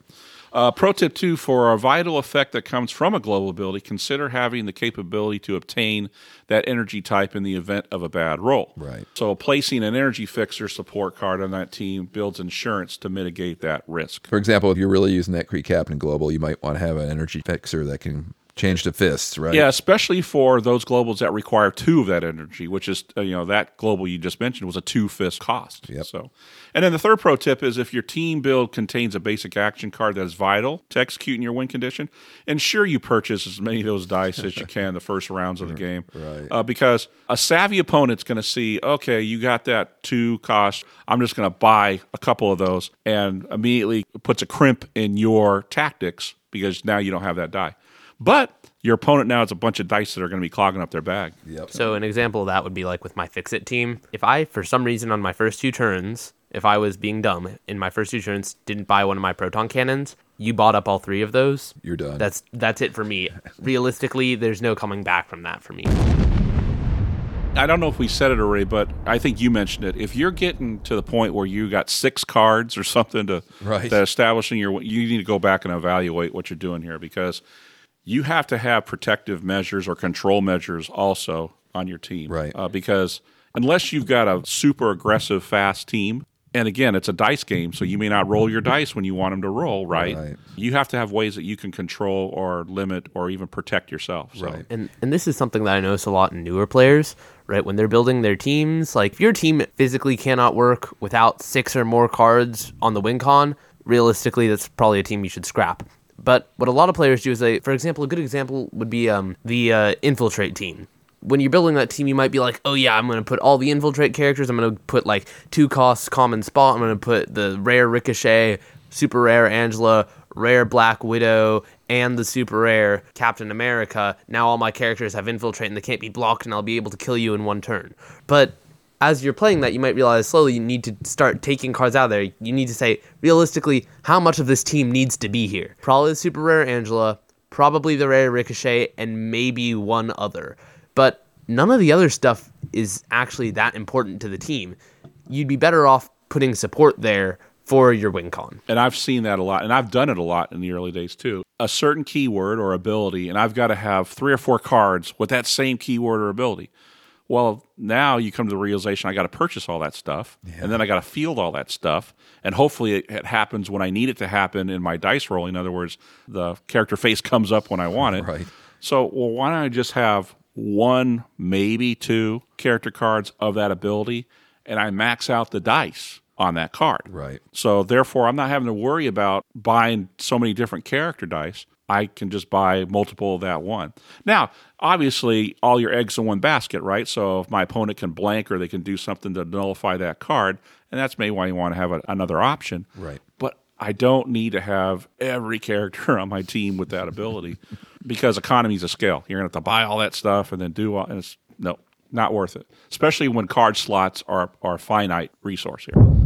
Uh, pro tip two for a vital effect that comes from a global ability, consider having the capability to obtain that energy type in the event of a bad roll. Right. So, placing an energy fixer support card on that team builds insurance to mitigate that risk. For example, if you're really using that Kree Captain global, you might want to have an energy fixer that can change to fists. Right. Yeah, especially for those globals that require two of that energy, which is uh, you know that global you just mentioned was a two fist cost. Yep. So, and then the third pro tip is if your team build contains a basic action card that is vital to executing your win condition, ensure you purchase as many of those dice as you can the first rounds of the game. Right. Uh, because a savvy opponent's going to see, okay, you got that two cost. I'm just going to buy a couple of those, and immediately puts a crimp in your tactics because now you don't have that die. But your opponent now has a bunch of dice that are going to be clogging up their bag. Yep. So an example of that would be like with my fix it team. If I, for some reason, on my first two turns, if I was being dumb in my first two turns, didn't buy one of my proton cannons, you bought up all three of those. You're done. That's that's it for me. Realistically, there's no coming back from that for me. I don't know if we said it already, but I think you mentioned it. If you're getting to the point where you got six cards or something to Right. that establishing your, you need to go back and evaluate what you're doing here because you have to have protective measures or control measures also on your team, Right. Uh, because unless you've got a super aggressive, fast team. And again, it's a dice game, so you may not roll your dice when you want them to roll, right? Right. You have to have ways that you can control or limit or even protect yourself. So. Right. And and this is something that I notice a lot in newer players, right? When they're building their teams, like if your team physically cannot work without six or more cards on the win con, realistically that's probably a team you should scrap. But what a lot of players do is they, for example, a good example would be um, the uh, infiltrate team. When you're building that team, you might be like, oh yeah, I'm going to put all the infiltrate characters. I'm going to put like two costs common spot. I'm going to put the rare Ricochet, super rare Angela, rare Black Widow, and the super rare Captain America. Now all my characters have infiltrate and they can't be blocked, and I'll be able to kill you in one turn. But as you're playing that, you might realize slowly you need to start taking cards out of there. You need to say, realistically, how much of this team needs to be here? Probably the super rare Angela, probably the rare Ricochet, and maybe one other. But none of the other stuff is actually that important to the team. You'd be better off putting support there for your win con. and I've seen that a lot, and I've done it a lot in the early days too. A certain keyword or ability, and I've got to have three or four cards with that same keyword or ability. Well, now you come to the realization I got to purchase all that stuff, and then I got to field all that stuff, and hopefully it, it happens when I need it to happen in my dice roll. In other words, the character face comes up when I want it. Right. So, well, why don't I just have one, maybe two character cards of that ability, and I max out the dice on that card. Right. So therefore, I'm not having to worry about buying so many different character dice. I can just buy multiple of that one. Now, obviously, all your eggs in one basket, right? So if my opponent can blank or they can do something to nullify that card, and that's maybe why you want to have a, another option. Right. But I don't need to have every character on my team with that ability because economies of scale. You're going to have to buy all that stuff and then do all, and it's no, not worth it. Especially when card slots are are a finite resource here.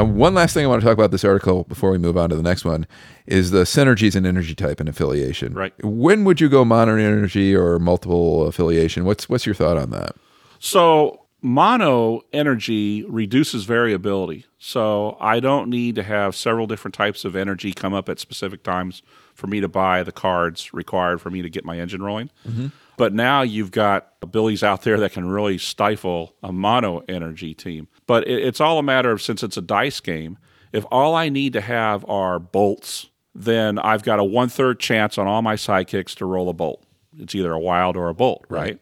And one last thing I want to talk about this article before we move on to the next one is the synergies in energy type and affiliation. Right. When would you go mono energy or multiple affiliation? What's what's your thought on that? So mono energy reduces variability. So I don't need to have several different types of energy come up at specific times for me to buy the cards required for me to get my engine rolling. Mm-hmm. But now you've got abilities out there that can really stifle a mono energy team. But it, it's all a matter of since it's a dice game, if all I need to have are bolts, then I've got a one third chance on all my sidekicks to roll a bolt. It's either a wild or a bolt, right?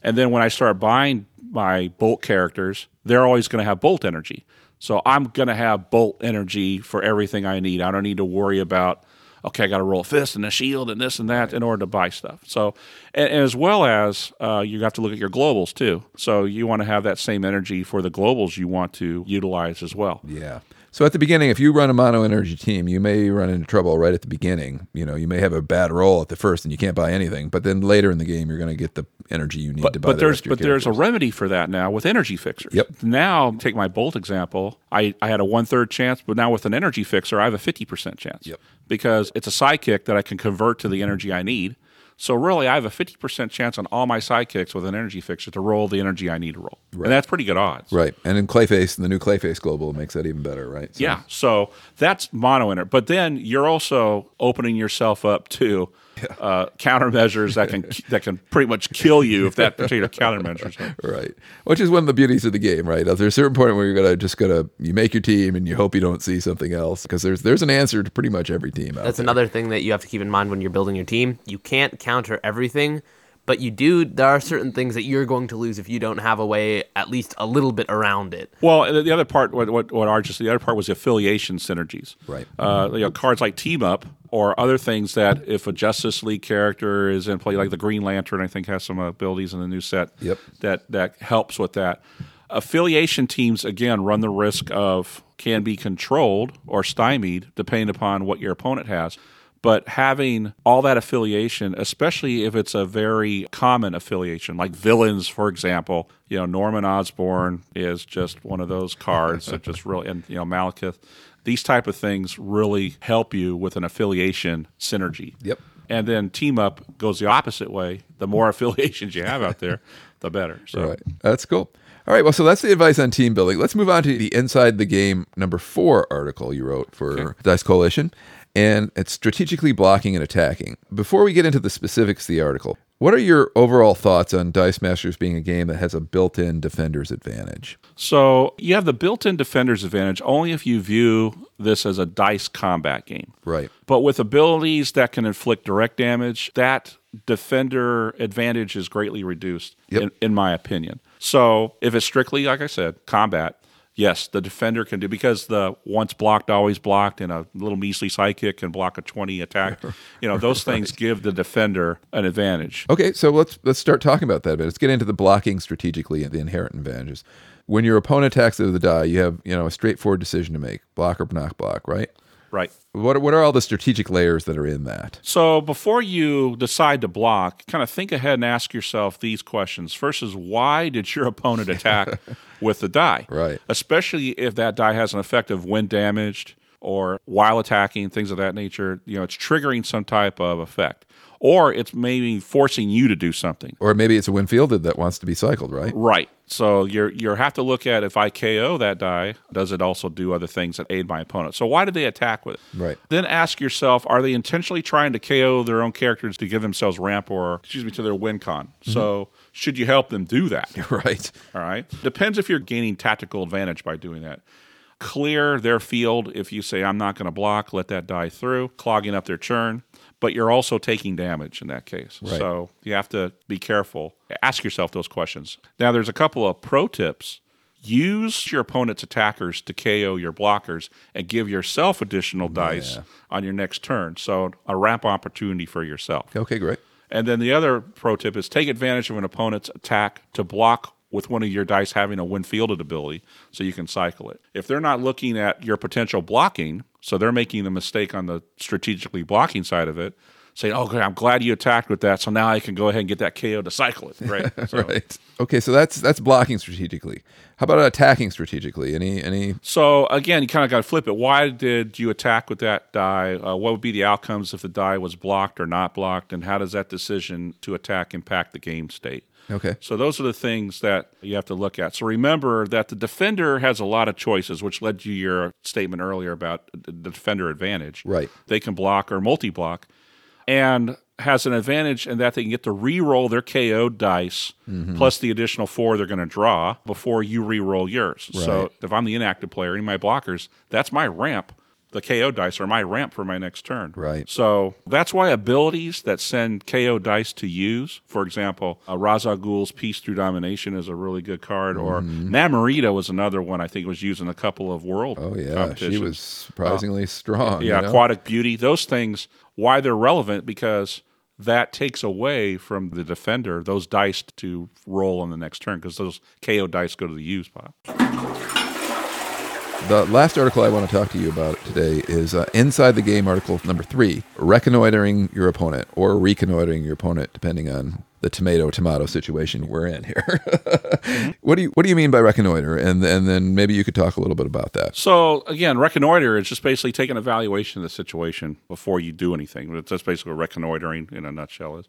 And then when I start buying my bolt characters, they're always going to have bolt energy. So I'm going to have bolt energy for everything I need. I don't need to worry about, okay, I got to roll a fist and a shield and this and that in order to buy stuff. So, and, and as well as uh, you have to look at your globals too. So you want to have that same energy for the globals you want to utilize as well. Yeah. So at the beginning, if you run a mono energy team, you may run into trouble right at the beginning. You know, you may have a bad roll at the first and you can't buy anything, but then later in the game, you're going to get the energy you need to buy. but the there's rest of your but there's a remedy for that now with energy fixers. Yep. Now take my bolt example. I, I had a one third chance, but now with an energy fixer, I have a fifty percent chance. Yep. Because it's a sidekick that I can convert to the energy I need. So really, I have a fifty percent chance on all my sidekicks with an energy fixer to roll the energy I need to roll, and that's pretty good odds. right. And in Clayface, and the new Clayface Global makes that even better, right? So- Yeah, so that's mono enter. But then you're also opening yourself up to uh, countermeasures that can that can pretty much kill you if that particular countermeasure. Right. Which is one of the beauties of the game, right? There's a certain point where you're gonna just gonna you make your team and you hope you don't see something else because there's there's an answer to pretty much every team. Out That's there. another thing that you have to keep in mind when you're building your team. You can't counter everything, but you do. There are certain things that you're going to lose if you don't have a way, at least a little bit around it. Well, the the other part, what what, what Art the other part was the affiliation synergies. Right. Uh, you know, cards like Team Up or other things that if a Justice League character is in play, like the Green Lantern, I think has some abilities in the new set. Yep. That that helps with that. Affiliation teams again run the risk of can be controlled or stymied depending upon what your opponent has. But having all that affiliation, especially if it's a very common affiliation, like villains, for example, you know, Norman Osborn is just one of those cards that just really, and, you know, Malekith, these type of things really help you with an affiliation synergy. Yep. And then team up goes the opposite way. The more affiliations you have out there, the better. So Right. That's cool. All right. Well, so that's the advice on team building. Let's move on to the Inside the Game number four article you wrote for Dice Coalition. And it's strategically blocking and attacking. Before we get into the specifics of the article, what are your overall thoughts on Dice Masters being a game that has a built in defender's advantage? So you have the built-in defender's advantage only if you view this as a dice combat game. Right. But with abilities that can inflict direct damage, that defender advantage is greatly reduced, Yep. in, in my opinion. So if it's strictly, like I said, combat, yes, the defender can do because the once blocked, always blocked, and a little measly sidekick can block a twenty attack. You know, those things give the defender an advantage. Okay, so let's let's start talking about that a bit. Let's get into the blocking strategically and the inherent advantages. When your opponent attacks with the die, you have you know a straightforward decision to make: block or not block, right? Right. What are, what are all the strategic layers that are in that? So before you decide to block, kind of think ahead and ask yourself these questions. First is why did your opponent attack with the die? Right. Especially if that die has an effect of when damaged or while attacking, things of that nature. You know, it's triggering some type of effect. Or it's maybe forcing you to do something. Or maybe it's a win fielded that wants to be cycled, right? Right. So you're you have to look at if I KO that die, does it also do other things that aid my opponent? So why did they attack with it? Right. Then ask yourself, are they intentionally trying to KO their own characters to give themselves ramp or excuse me to their win con? Mm-hmm. So should you help them do that? Right. All right. Depends if you're gaining tactical advantage by doing that. Clear their field if you say I'm not going to block, let that die through, clogging up their churn. But you're also taking damage in that case. Right. So you have to be careful. Ask yourself those questions. Now there's a couple of pro tips. Use your opponent's attackers to KO your blockers and give yourself additional dice on your next turn. So a ramp opportunity for yourself. Okay, great. And then the other pro tip is take advantage of an opponent's attack to block with one of your dice having a win fielded ability so you can cycle it. If they're not looking at your potential blocking, so they're making the mistake on the strategically blocking side of it, saying, "Okay, I'm glad you attacked with that, so now I can go ahead and get that KO to cycle it." Right. So, Right. Okay, so that's that's blocking strategically. How about attacking strategically? Any any So again, you kind of got to flip it. Why did you attack with that die? Uh, what would be the outcomes if the die was blocked or not blocked? And how does that decision to attack impact the game state? Okay. So those are the things that you have to look at. So remember that the defender has a lot of choices, which led to your statement earlier about the defender advantage. Right. They can block or multi-block, and has an advantage in that they can get to re-roll their KO dice mm-hmm. plus the additional four they're going to draw before you re-roll yours. So if I'm the inactive player, any of my blockers, that's my ramp. The KO dice are my ramp for my next turn. Right. So that's why abilities that send KO dice to use, for example, uh, Ra's al Ghul's Peace Through Domination is a really good card, or Namorita was another one I think was used in a couple of world Oh yeah, she was surprisingly strong. yeah, you know? aquatic beauty. Those things, why they're relevant because that takes away from the defender those dice to roll on the next turn because those KO dice go to the use pile. The last article I want to talk to you about today is uh, Inside the Game article number three Reconnoitering Your Opponent or Reconnoitering Your Opponent, depending on the tomato tomato situation we're in here. what do you What do you mean by reconnoiter? And and then maybe you could talk a little bit about that. So again, reconnoiter is just basically taking an evaluation of the situation before you do anything. That's basically what reconnoitering in a nutshell is.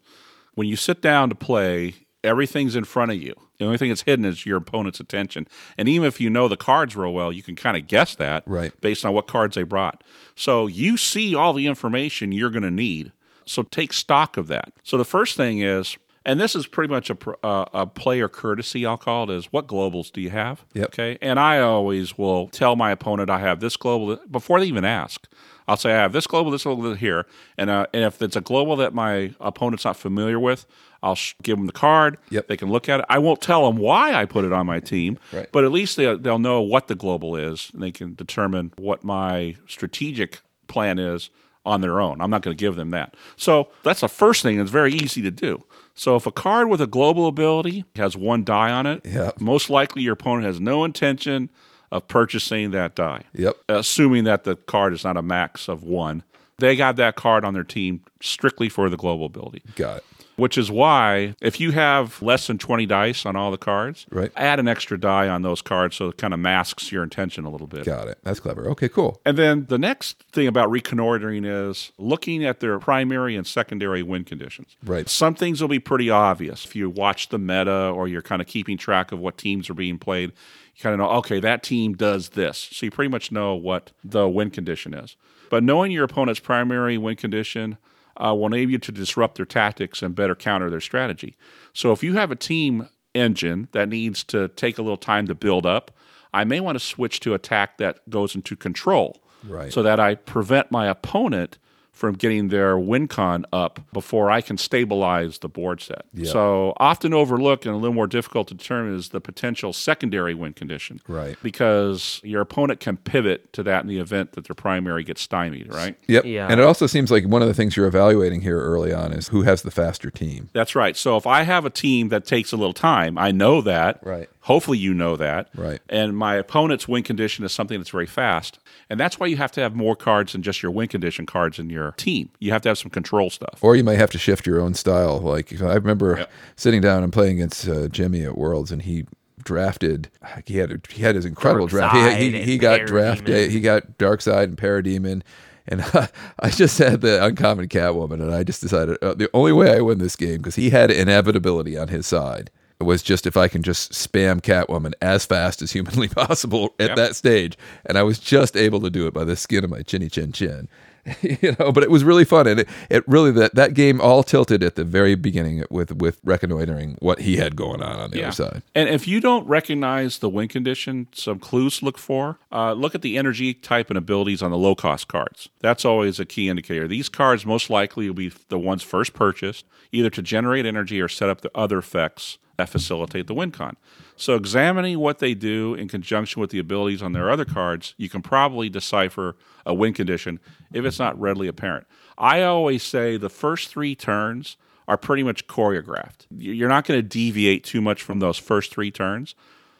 When you sit down to play, everything's in front of you. The only thing that's hidden is your opponent's attention. And even if you know the cards real well, you can kind of guess that Right. based on what cards they brought. So you see all the information you're going to need. So take stock of that. So the first thing is, and this is pretty much a, uh, a player courtesy, I'll call it, is what globals do you have? Yep. Okay. And I always will tell my opponent I have this global before they even ask. I'll say I have this global, this global here, and uh, and if it's a global that my opponent's not familiar with, I'll sh- give them the card. Yep. They can look at it. I won't tell them why I put it on my team, Right. but at least they, they'll know what the global is, and they can determine what my strategic plan is on their own. I'm not going to give them that. So that's the first thing. It's very easy to do. So if a card with a global ability has one die on it, Yep. most likely your opponent has no intention of purchasing that die. Yep. Assuming that the card is not a max of one. They got that card on their team strictly for the global ability. Got it. Which is why if you have less than 20 dice on all the cards, Right. add an extra die on those cards so it kind of masks your intention a little bit. Got it. That's clever. Okay, cool. And then the next thing about reconnoitering is looking at their primary and secondary win conditions. Right. Some things will be pretty obvious. If you watch the meta or you're kind of keeping track of what teams are being played, you kind of know, okay, that team does this. So you pretty much know what the win condition is. But knowing your opponent's primary win condition uh, will enable you to disrupt their tactics and better counter their strategy. So if you have a team engine that needs to take a little time to build up, I may want to switch to attack that goes into control Right. so that I prevent my opponent from getting their win con up before I can stabilize the board set. So often overlooked and a little more difficult to determine is the potential secondary win condition. Right. Because your opponent can pivot to that in the event that their primary gets stymied, right? Yep. Yeah. And it also seems like one of the things you're evaluating here early on is who has the faster team. That's right. So if I have a team that takes a little time, I know that. Right. Hopefully you know that. Right. And my opponent's win condition is something that's very fast. And that's why you have to have more cards than just your win condition cards in your team. You have to have some control stuff. Or you might have to shift your own style. Like I remember sitting down and playing against uh, Jimmy at Worlds, and he drafted. He had he had his incredible Dark draft. He, he, he got drafted. He got Darkseid and Parademon. And I just had the uncommon Catwoman, and I just decided uh, the only way I win this game because he had inevitability on his side was just if I can just spam Catwoman as fast as humanly possible at Yep. that stage, and I was just able to do it by the skin of my chinny chin chin. you know, but it was really fun, and it, it really that that game all tilted at the very beginning with with reconnoitering what he had going on on the other side. And if you don't recognize the win condition, some clues to look for. Uh, look at the energy type and abilities on the low cost cards. That's always a key indicator. These cards most likely will be the ones first purchased, either to generate energy or set up the other effects that facilitate the win con. So examining what they do in conjunction with the abilities on their other cards, you can probably decipher a win condition if it's not readily apparent. I always say the first three turns are pretty much choreographed. You're not going to deviate too much from those first three turns.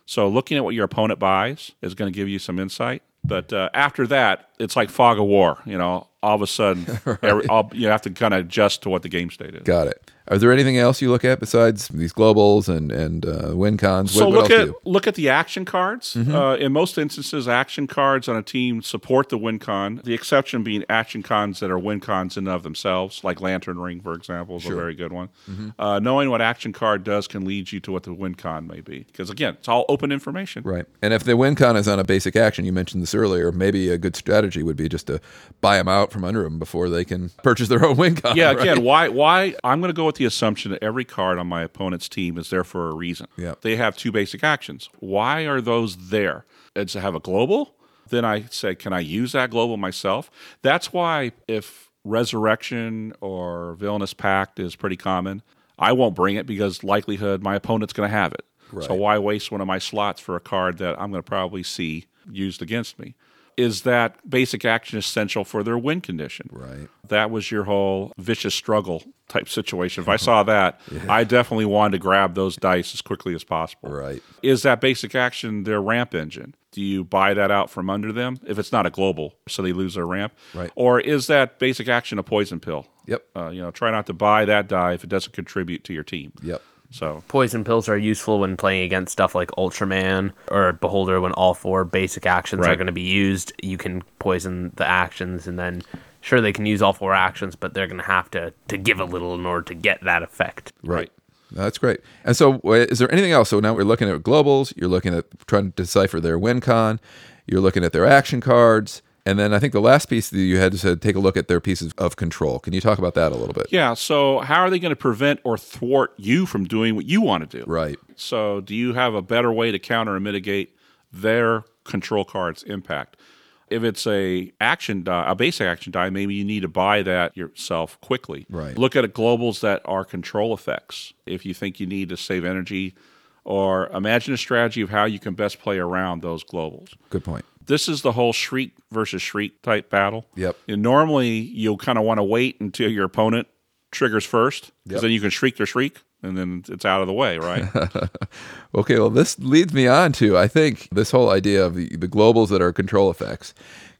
So looking at what your opponent buys is going to give you some insight. But uh, after that, it's like fog of war. You know, all of a sudden, every, all, you have to kind of adjust to what the game state is. Got it. Are there anything else you look at besides these globals and and uh, win cons? So what, what look else at look at the action cards. Mm-hmm. Uh, in most instances, action cards on a team support the win con. The exception being action cons that are win cons in and of themselves, like Lantern Ring, for example, is a very good one. Mm-hmm. Uh, knowing what action card does can lead you to what the win con may be, because again, it's all open information. Right. And if the win con is on a basic action, you mentioned this earlier, maybe a good strategy would be just to buy them out from under them before they can purchase their own win con. Yeah, right? again, why? Why? I'm going to go with the assumption that every card on my opponent's team is there for a reason. Yeah. they have two basic actions. Why are those there? It's to have a global. Then I say, can I use that global myself? That's why if Resurrection or Villainous Pact is pretty common, I won't bring it because likelihood my opponent's going to have it. So why waste one of my slots for a card that I'm going to probably see used against me? Is that basic action essential for their win condition? Right. that was your whole vicious struggle type situation. If I saw that, I definitely wanted to grab those dice as quickly as possible. Right. Is that basic action their ramp engine? Do you buy that out from under them if it's not a global, so they lose their ramp? Right. Or is that basic action a poison pill? Yep. Uh, you know, try not to buy that die if it doesn't contribute to your team. Yep. So Poison pills are useful when playing against stuff like Ultraman or Beholder when all four basic actions are going to be used. You can poison the actions and then sure they can use all four actions, but they're going to have to to give a little in order to get that effect. Right. That's great. And so, is there anything else? So now we're looking at globals. You're looking at trying to decipher their win con. You're looking at their action cards. And then I think the last piece that you had to take a look at their pieces of control. Can you talk about that a little bit? yeah. So how are they going to prevent or thwart you from doing what you want to do? Right. So, do you have a better way to counter and mitigate their control card's impact? If it's a action die, a basic action die, maybe you need to buy that yourself quickly. Right. Look at globals that are control effects. If you think you need to save energy, or imagine a strategy of how you can best play around those globals. Good point. This is the whole shriek versus shriek type battle. Yep. And normally you'll kind of want to wait until your opponent triggers first, because Yep. then you can shriek their shriek, and then it's out of the way, right? Okay, well, this leads me on to, I think, this whole idea of the, the globals that are control effects.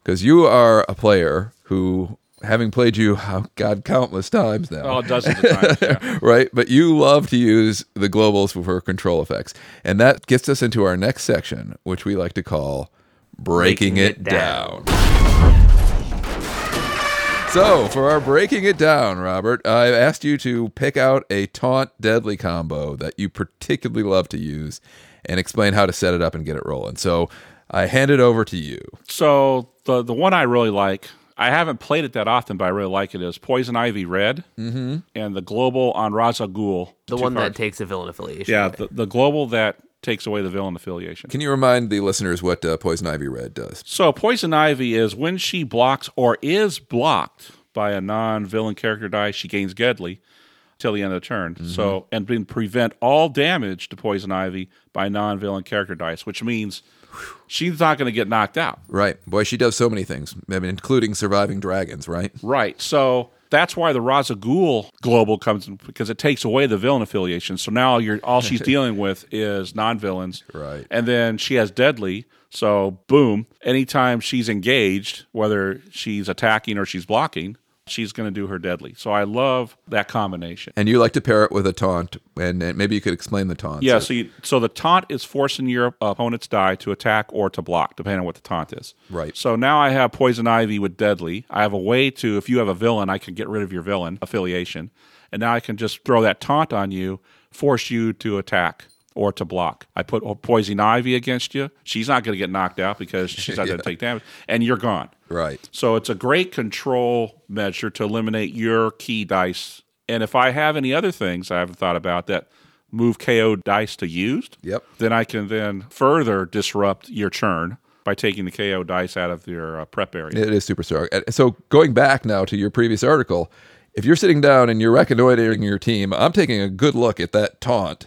Because you are a player who having played you, oh, God, countless times now. Oh, dozens of times. Yeah. right? But you love to use the globals for control effects. And that gets us into our next section, which we like to call Breaking, Breaking It, It down. Down. So, for our Breaking It Down, Robert, I've asked you to pick out a taunt deadly combo that you particularly love to use and explain how to set it up and get it rolling. So, I hand it over to you. So the the one I really like, I haven't played it that often, but I really like it is Poison Ivy Red mm-hmm. and the global on Ra's al Ghul. The two one that takes a villain affiliation. yeah, away. the, the global that takes away the villain affiliation. Can you remind the listeners what uh, Poison Ivy Red does? So Poison Ivy is when she blocks or is blocked by a non-villain character die, she gains deadly till the end of the turn. So and can prevent all damage to Poison Ivy by non-villain character dice, which means she's not going to get knocked out. Right. Boy, she does so many things, I mean, including surviving dragons, right? Right. So that's why the Ra's al Ghul global comes in because it takes away the villain affiliation. So now you're all she's dealing with is non-villains. Right. And then she has deadly. So boom, anytime she's engaged, whether she's attacking or she's blocking, she's going to do her deadly. So I love that combination. And you like to pair it with a taunt, and, and maybe you could explain the taunt. Yeah, so you, so the taunt is forcing your opponent's die to attack or to block, depending on what the taunt is. Right. So now I have poison ivy with deadly. I have a way to, if you have a villain, I can get rid of your villain affiliation, and now I can just throw that taunt on you, force you to attack or to block. I put poison ivy against you. She's not going to get knocked out because she's not going to take damage, and you're gone. Right. So it's a great control measure to eliminate your key dice. And if I have any other things I haven't thought about that move KO dice to used, Yep. then I can then further disrupt your churn by taking the KO dice out of your uh, prep area. It is super strong. So going back now to your previous article, if you're sitting down and you're reconnoitering your team, I'm taking a good look at that taunt,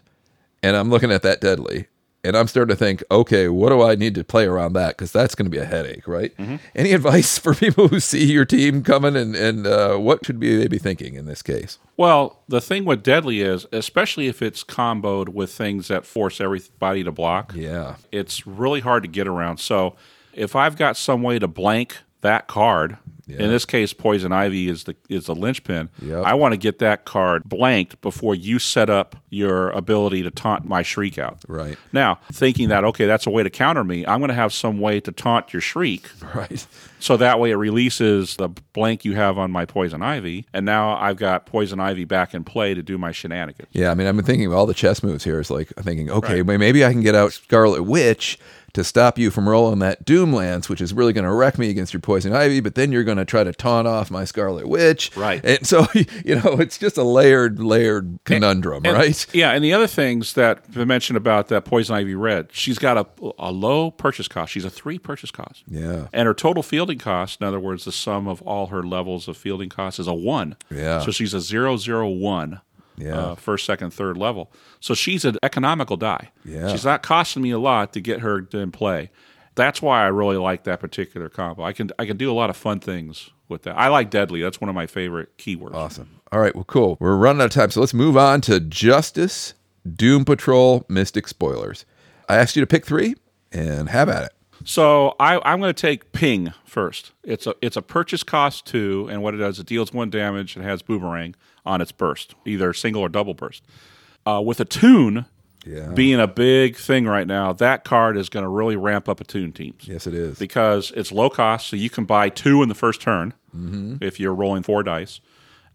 and I'm looking at that deadly, and I'm starting to think, okay, what do I need to play around that? Because that's going to be a headache, right? Any advice for people who see your team coming, and and uh, what should be they be thinking in this case? Well, the thing with deadly is, especially if it's comboed with things that force everybody to block, Yeah. it's really hard to get around. So if I've got some way to blank that card, Yeah. in this case, poison ivy is the is the linchpin. Yep. I want to get that card blanked before you set up your ability to taunt my shriek out. Right. Now, thinking that okay, that's a way to counter me. I'm going to have some way to taunt your shriek, Right. so that way it releases the blank you have on my poison ivy, and now I've got poison ivy back in play to do my shenanigans. Yeah, I mean, I've been thinking of all the chess moves here. It's like I'm thinking, okay, may- maybe I can get out Scarlet Witch to stop you from rolling that Doomlance, which is really going to wreck me against your Poison Ivy. But then you're going to try to taunt off my Scarlet Witch, Right. And so you know, it's just a layered, layered conundrum, And- right? Yeah, and the other things that I mentioned about that poison ivy red, she's got a, a low purchase cost. She's a three purchase cost. Yeah. And her total fielding cost, in other words, the sum of all her levels of fielding cost is a one. Yeah. So she's a zero zero one. Yeah. Uh, first, second, third level. So she's an economical die. Yeah. She's not costing me a lot to get her in play. That's why I really like that particular combo. I can I can do a lot of fun things with that. I like deadly. That's one of my favorite keywords. Awesome. All right, well, cool. We're running out of time, so let's move on to Justice, Doom Patrol, Mystic Spoilers. I asked you to pick three, and have at it. So I, I'm going to take ping first. It's a it's a purchase cost two, and what it does, it deals one damage and has boomerang on its burst, either single or double burst. Uh, with Attune Yeah. being a big thing right now, that card is going to really ramp up Attune teams Yes, it is. because it's low cost, so you can buy two in the first turn if you're rolling four dice,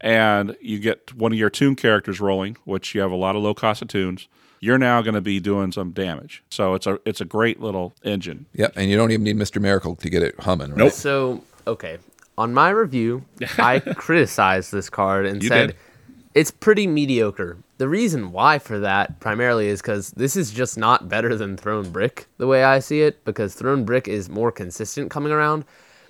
and you get one of your tune characters rolling, which you have a lot of low cost of tunes. You're now going to be doing some damage, so it's a it's a great little engine. Yep, and you don't even need Mr. Miracle to get it humming, right? Nope. So, okay. On my review, I criticized this card and You said did. it's pretty mediocre. The reason why for that primarily is because this is just not better than Thrown Brick, the way I see it, because Thrown Brick is more consistent coming around.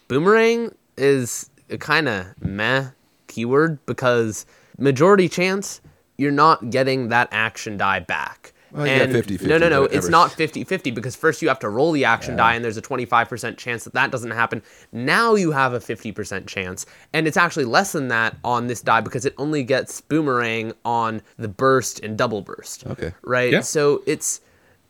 Boomerang is a kind of meh keyword because majority chance you're not getting that action die back. Well, you got 50-50, No, no, no. It's not 50 50 because first you have to roll the action die and there's a 25% chance that that doesn't happen. Now you have a 50% chance. And it's actually less than that on this die because it only gets boomerang on the burst and double burst. Okay. Right? Yeah. So it's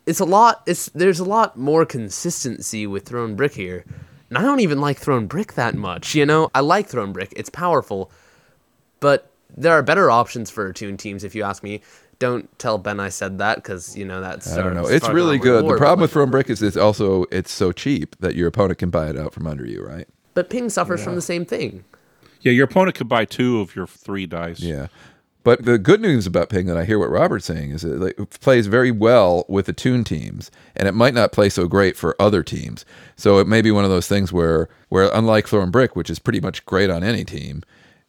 it's a lot it's there's a lot more consistency with thrown brick here. And I don't even like thrown brick that much, you know? I like thrown brick, it's powerful, but there are better options for Attune teams, if you ask me. Don't tell Ben I said that because, you know, that's. I don't know. It's really good. The problem with throwing brick is it's also it's so cheap that your opponent can buy it out from under you, right? But ping suffers from the same thing. Yeah, your opponent could buy two of your three dice. Yeah. But the good news about Ping that I hear what Robert's saying is that it plays very well with the tune teams, and it might not play so great for other teams. So it may be one of those things where, where unlike throwing brick, which is pretty much great on any team,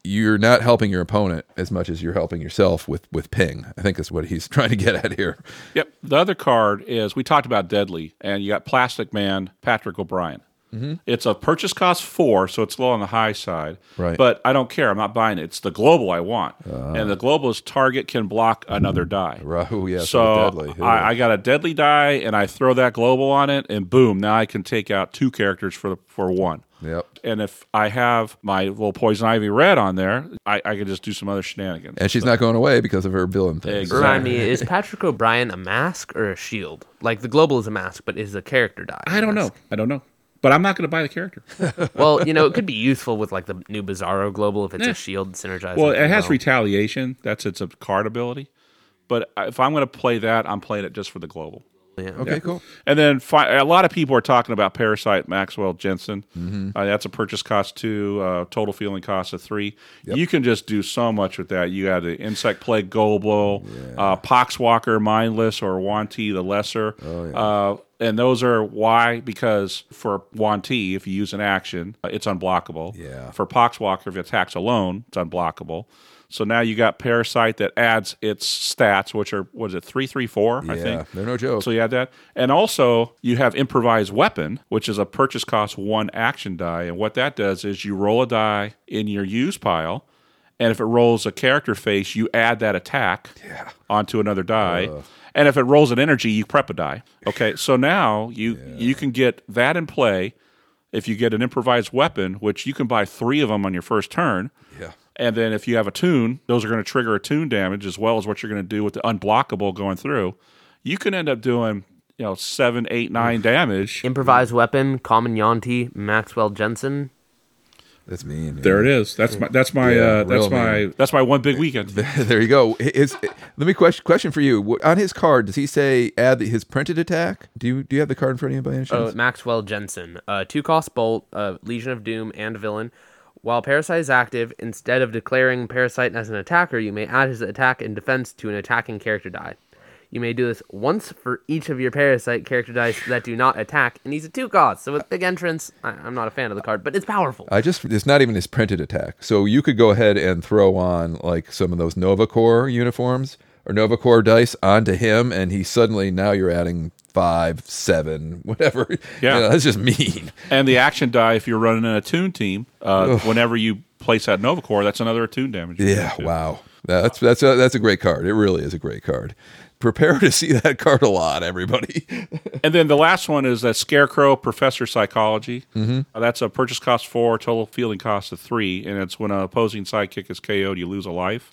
you're not helping your opponent as much as you're helping yourself with with ping. I think that's what he's trying to get at here. Yep. The other card is we talked about Deadly, and you got Plastic Man, Patrick O'Brian. Mm-hmm. It's a purchase cost four, so it's low on the high side. Right. But I don't care. I'm not buying it. It's the global I want, and the global's target can block another die. Right. Oh, yeah. So deadly. Yeah. I, I got a deadly die, and I throw that global on it, and boom! Now I can take out two characters for the, for one. yep. And if I have my little poison ivy red on there, I, I can just do some other shenanigans. And she's not going away because of her villain thing. Exactly. Remind me, is Patrick O'Brian a mask or a shield? Like the global is a mask, but is a character die? I don't know. I don't know. But I'm not going to buy the character. Well, you know, it could be useful with like the new Bizarro global if it's Yeah. a shield synergized. well, it has well. retaliation. That's its a card ability. But if I'm going to play that, I'm playing it just for the global. Yeah. Okay, cool. And then fi- a lot of people are talking about Parasite Maxwell Jensen. Mm-hmm. Uh, that's a purchase cost two, uh, total feeling cost of three. You can just do so much with that. You got the Insect Plague Global, uh, Poxwalker Mindless, or Wanti the Lesser. Oh, uh, and those are why? Because for Wanti, if you use an action, uh, it's unblockable. Yeah. For Poxwalker, if it attacks alone, it's unblockable. So now you got Parasite that adds its stats, which are, what is it, 334, I think? they're no joke. So you had that. And also, you have improvised weapon, which is a purchase cost one action die. And what that does is you roll a die in your use pile. And if it rolls a character face, you add that attack onto another die. And if it rolls an energy, you prep a die. Okay, so now you you can get that in play. If you get an improvised weapon, which you can buy three of them on your first turn, Yeah. and then if you have attune, those are going to trigger attune damage as well as what you're going to do with the unblockable going through. You can end up doing, you know, seven, eight, nine damage. Improvised weapon, Common Yanti, Maxwell Jensen. That's mean. There it is. That's my that's my Yeah, uh, that's real my mean. that's my one big weekend. there you go. His, let me question question for you. On his card, does he say add his printed attack? Do you do you have the card in front of you by any chance? Oh. Maxwell Jensen. Uh, two cost bolt, uh, Legion of Doom, and villain. While Parasite is active, instead of declaring Parasite as an attacker, you may add his attack and defense to an attacking character die. You may do this once for each of your Parasite character dice that do not attack, and he's a two cost. So with big entrance, I- I'm not a fan of the card, but it's powerful. I just it's not even his printed attack. So you could go ahead and throw on like some of those Nova Corps uniforms or Nova Corps dice onto him, and he suddenly now you're adding five, seven, whatever. Yeah. You know, that's just mean. and the action die, if you're running an attune team, uh, whenever you place that Nova Corps, that's another attune damage. Yeah, wow. That's that's a, that's a great card. It really is a great card. Prepare to see that card a lot, everybody. And then the last one is that Scarecrow Professor Psychology. Mm-hmm. that's a purchase cost four, total fielding cost of three, and it's when an opposing sidekick is KO'd, you lose a life.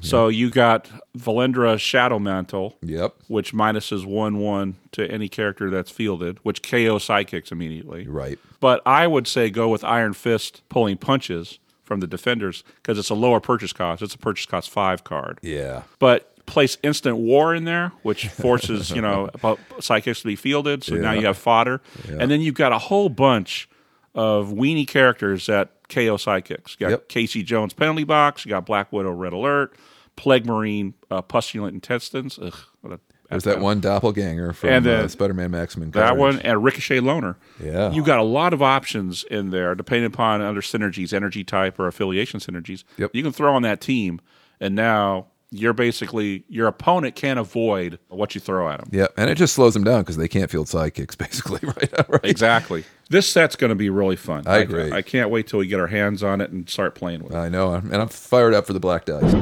So you got Valendra Shadow Mantle, yep. which minuses one one to any character that's fielded, which KO sidekicks immediately. Right. But I would say go with Iron Fist pulling punches from the defenders because it's a lower purchase cost. It's a purchase cost five card. Yeah. But place instant war in there, which forces you know sidekicks to be fielded. So now you have fodder, and then you've got a whole bunch of weenie characters that KO psychics. You got Yep. Casey Jones penalty box. You got Black Widow Red Alert, Plague Marine uh, Pustulant Intestines. Ugh, what There's that one doppelganger from And then uh, Spider-Man Maximum. that one and Ricochet Loner. Yeah. You got a lot of options in there, depending upon under synergies, energy type or affiliation synergies. Yep. You can throw on that team, and now you're basically your opponent can't avoid what you throw at them. Yeah, and it just slows them down because they can't field sidekicks, basically, right? right? Exactly. This set's going to be really fun. I agree. I, can't wait till we get our hands on it and start playing with it. I know, and I'm fired up for the black dice.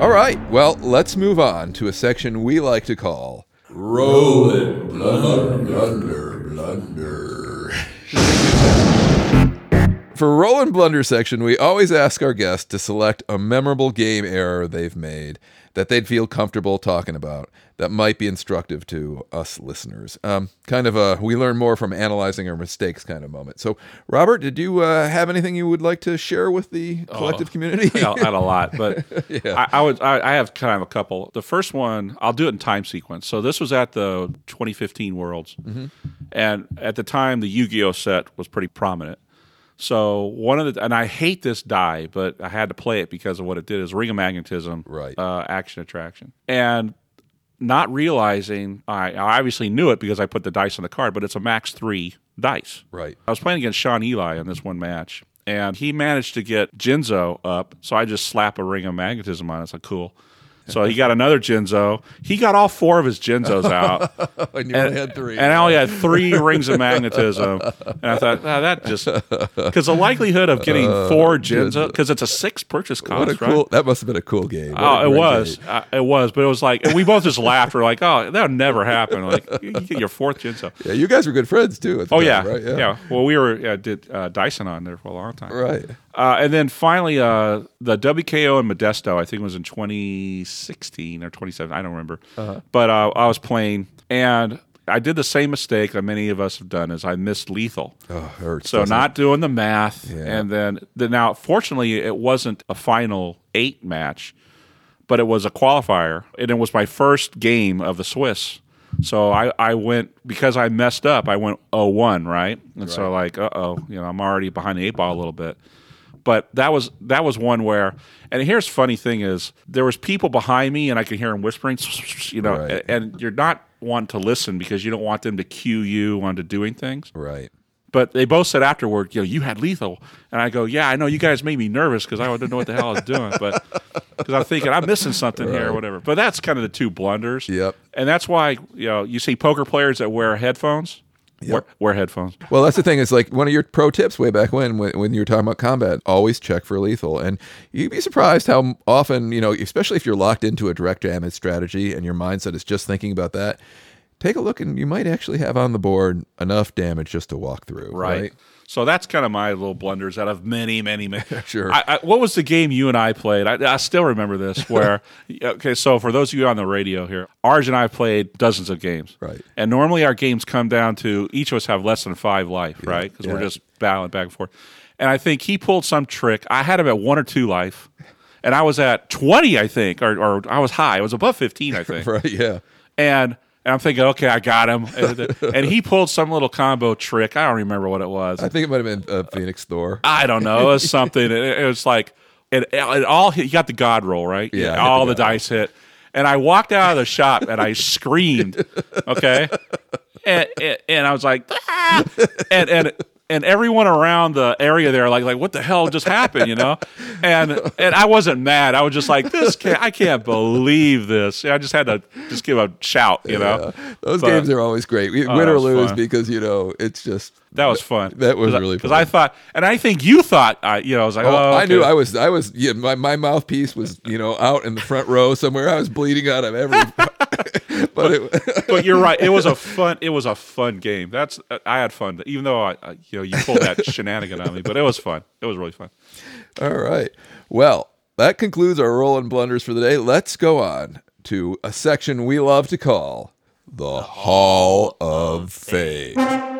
All right, well, let's move on to a section we like to call Rolling Blunder, Blunder, Blunder. For Roll and Blunder section, we always ask our guests to select a memorable game error they've made that they'd feel comfortable talking about that might be instructive to us listeners. Um, kind of a we learn more from analyzing our mistakes kind of moment. So, Robert, did you uh, have anything you would like to share with the collective community? I had a lot, but I, I would. I, I have kind of a couple. The first one, I'll do it in time sequence. So this was at the 2015 Worlds, and at the time, the Yu-Gi-Oh set was pretty prominent. So one of the, and I hate this die, but I had to play it because of what it did. Is Ring of Magnetism, Right. Uh, action attraction, and not realizing I, I obviously knew it because I put the dice on the card, but it's a max three dice. right. I was playing against Sean Eli in this one match, and he managed to get Jinzo up. So I just slap a ring of magnetism on it. It's like cool. So he got another Jinzo. He got all four of his Jinzos out. And you only had three. And I only had three rings of magnetism. And I thought, ah, that just because the likelihood of getting four Jinzo because it's a six purchase Uh, what a cost, right? That must have been a cool game. What Oh, it was. Uh, it was, but it was like and we both just laughed. We're like, "Oh, that would never happen!" Like, you get your fourth Jinzo. Yeah, you guys were good friends too. Oh time, yeah, right? yeah. Well, we were uh, did uh, Dyson on there for a long time, Right. Uh, and then finally, uh, the WKO in Modesto, I think it was in 2016 or 27. I don't remember. Uh-huh. But uh, I was playing, and I did the same mistake that many of us have done: is I missed lethal. Oh, hurts. So doesn't it? doing the math, Yeah. and then the, now, fortunately, it wasn't a final eight match, but it was a qualifier, and it was my first game of the Swiss. So I, I went because I messed up. I went 0-1, right? And so like, uh oh, you know, I'm already behind the eight ball a little bit. But that was that was one where, and here's funny thing is there was people behind me, and I could hear them whispering, you know, Right. and you're not wanting to listen because you don't want them to cue you onto doing things. Right. But they both said afterward, you know, you had lethal, and I go, yeah, I know you guys made me nervous because I didn't know what the hell I was doing, but because I'm thinking I'm missing something here or whatever. But that's kind of the two blunders. Yep. And that's why you know you see poker players that wear headphones. Wear, wear headphones. Well, that's the thing. Is like one of your pro tips way back when, when, when you were talking about combat. Always check for lethal, and you'd be surprised how often you know, especially if you're locked into a direct damage strategy and your mindset is just thinking about that. Take a look, and you might actually have on the board enough damage just to walk through. Right. So that's kind of my little blunders out of many, many, many. Sure. I, I, what was the game you and I played? I, I still remember this. Where okay, so for those of you on the radio here, Arj and I played dozens of games. Right. And normally our games come down to each of us have less than five life, right? Because we're just battling back and forth. And I think he pulled some trick. I had him at one or two life, and I was at twenty, I think, or, or I was high. I was above fifteen, I think Right. Yeah. and and I'm thinking, okay, I got him. And, he pulled some little combo trick. I don't remember what it was. I think it might have been uh, Phoenix Thor. I don't know. It was something. It, it was like it, it all. hit- You got the God roll right. Yeah, hit all the the, dice hit, and I walked out of the shop and I screamed. Okay, and, and, and I was like, "Ah!" and and. And everyone around the area there, like, like, what the hell just happened, you know? And and I wasn't mad. I was just like, this can't, I can't believe this. I just had to just give a shout, you know? Yeah. Those But- games are always great. We, Oh, win or lose fun. because you know it's just That was fun. That was I- really because fun. I thought, and I think you thought, I, you know, I was like, Oh, oh, I knew. I was I was yeah my, my mouthpiece was you know out in the front row somewhere I was bleeding out of every but it, but you're right. It was a fun. It was a fun game. That's I had fun, even though I, I you know, you pulled that shenanigan on me. But it was fun. It was really fun. all right well that concludes our roll and blunders for the day let's go on to a section we love to call the Hall of Fame.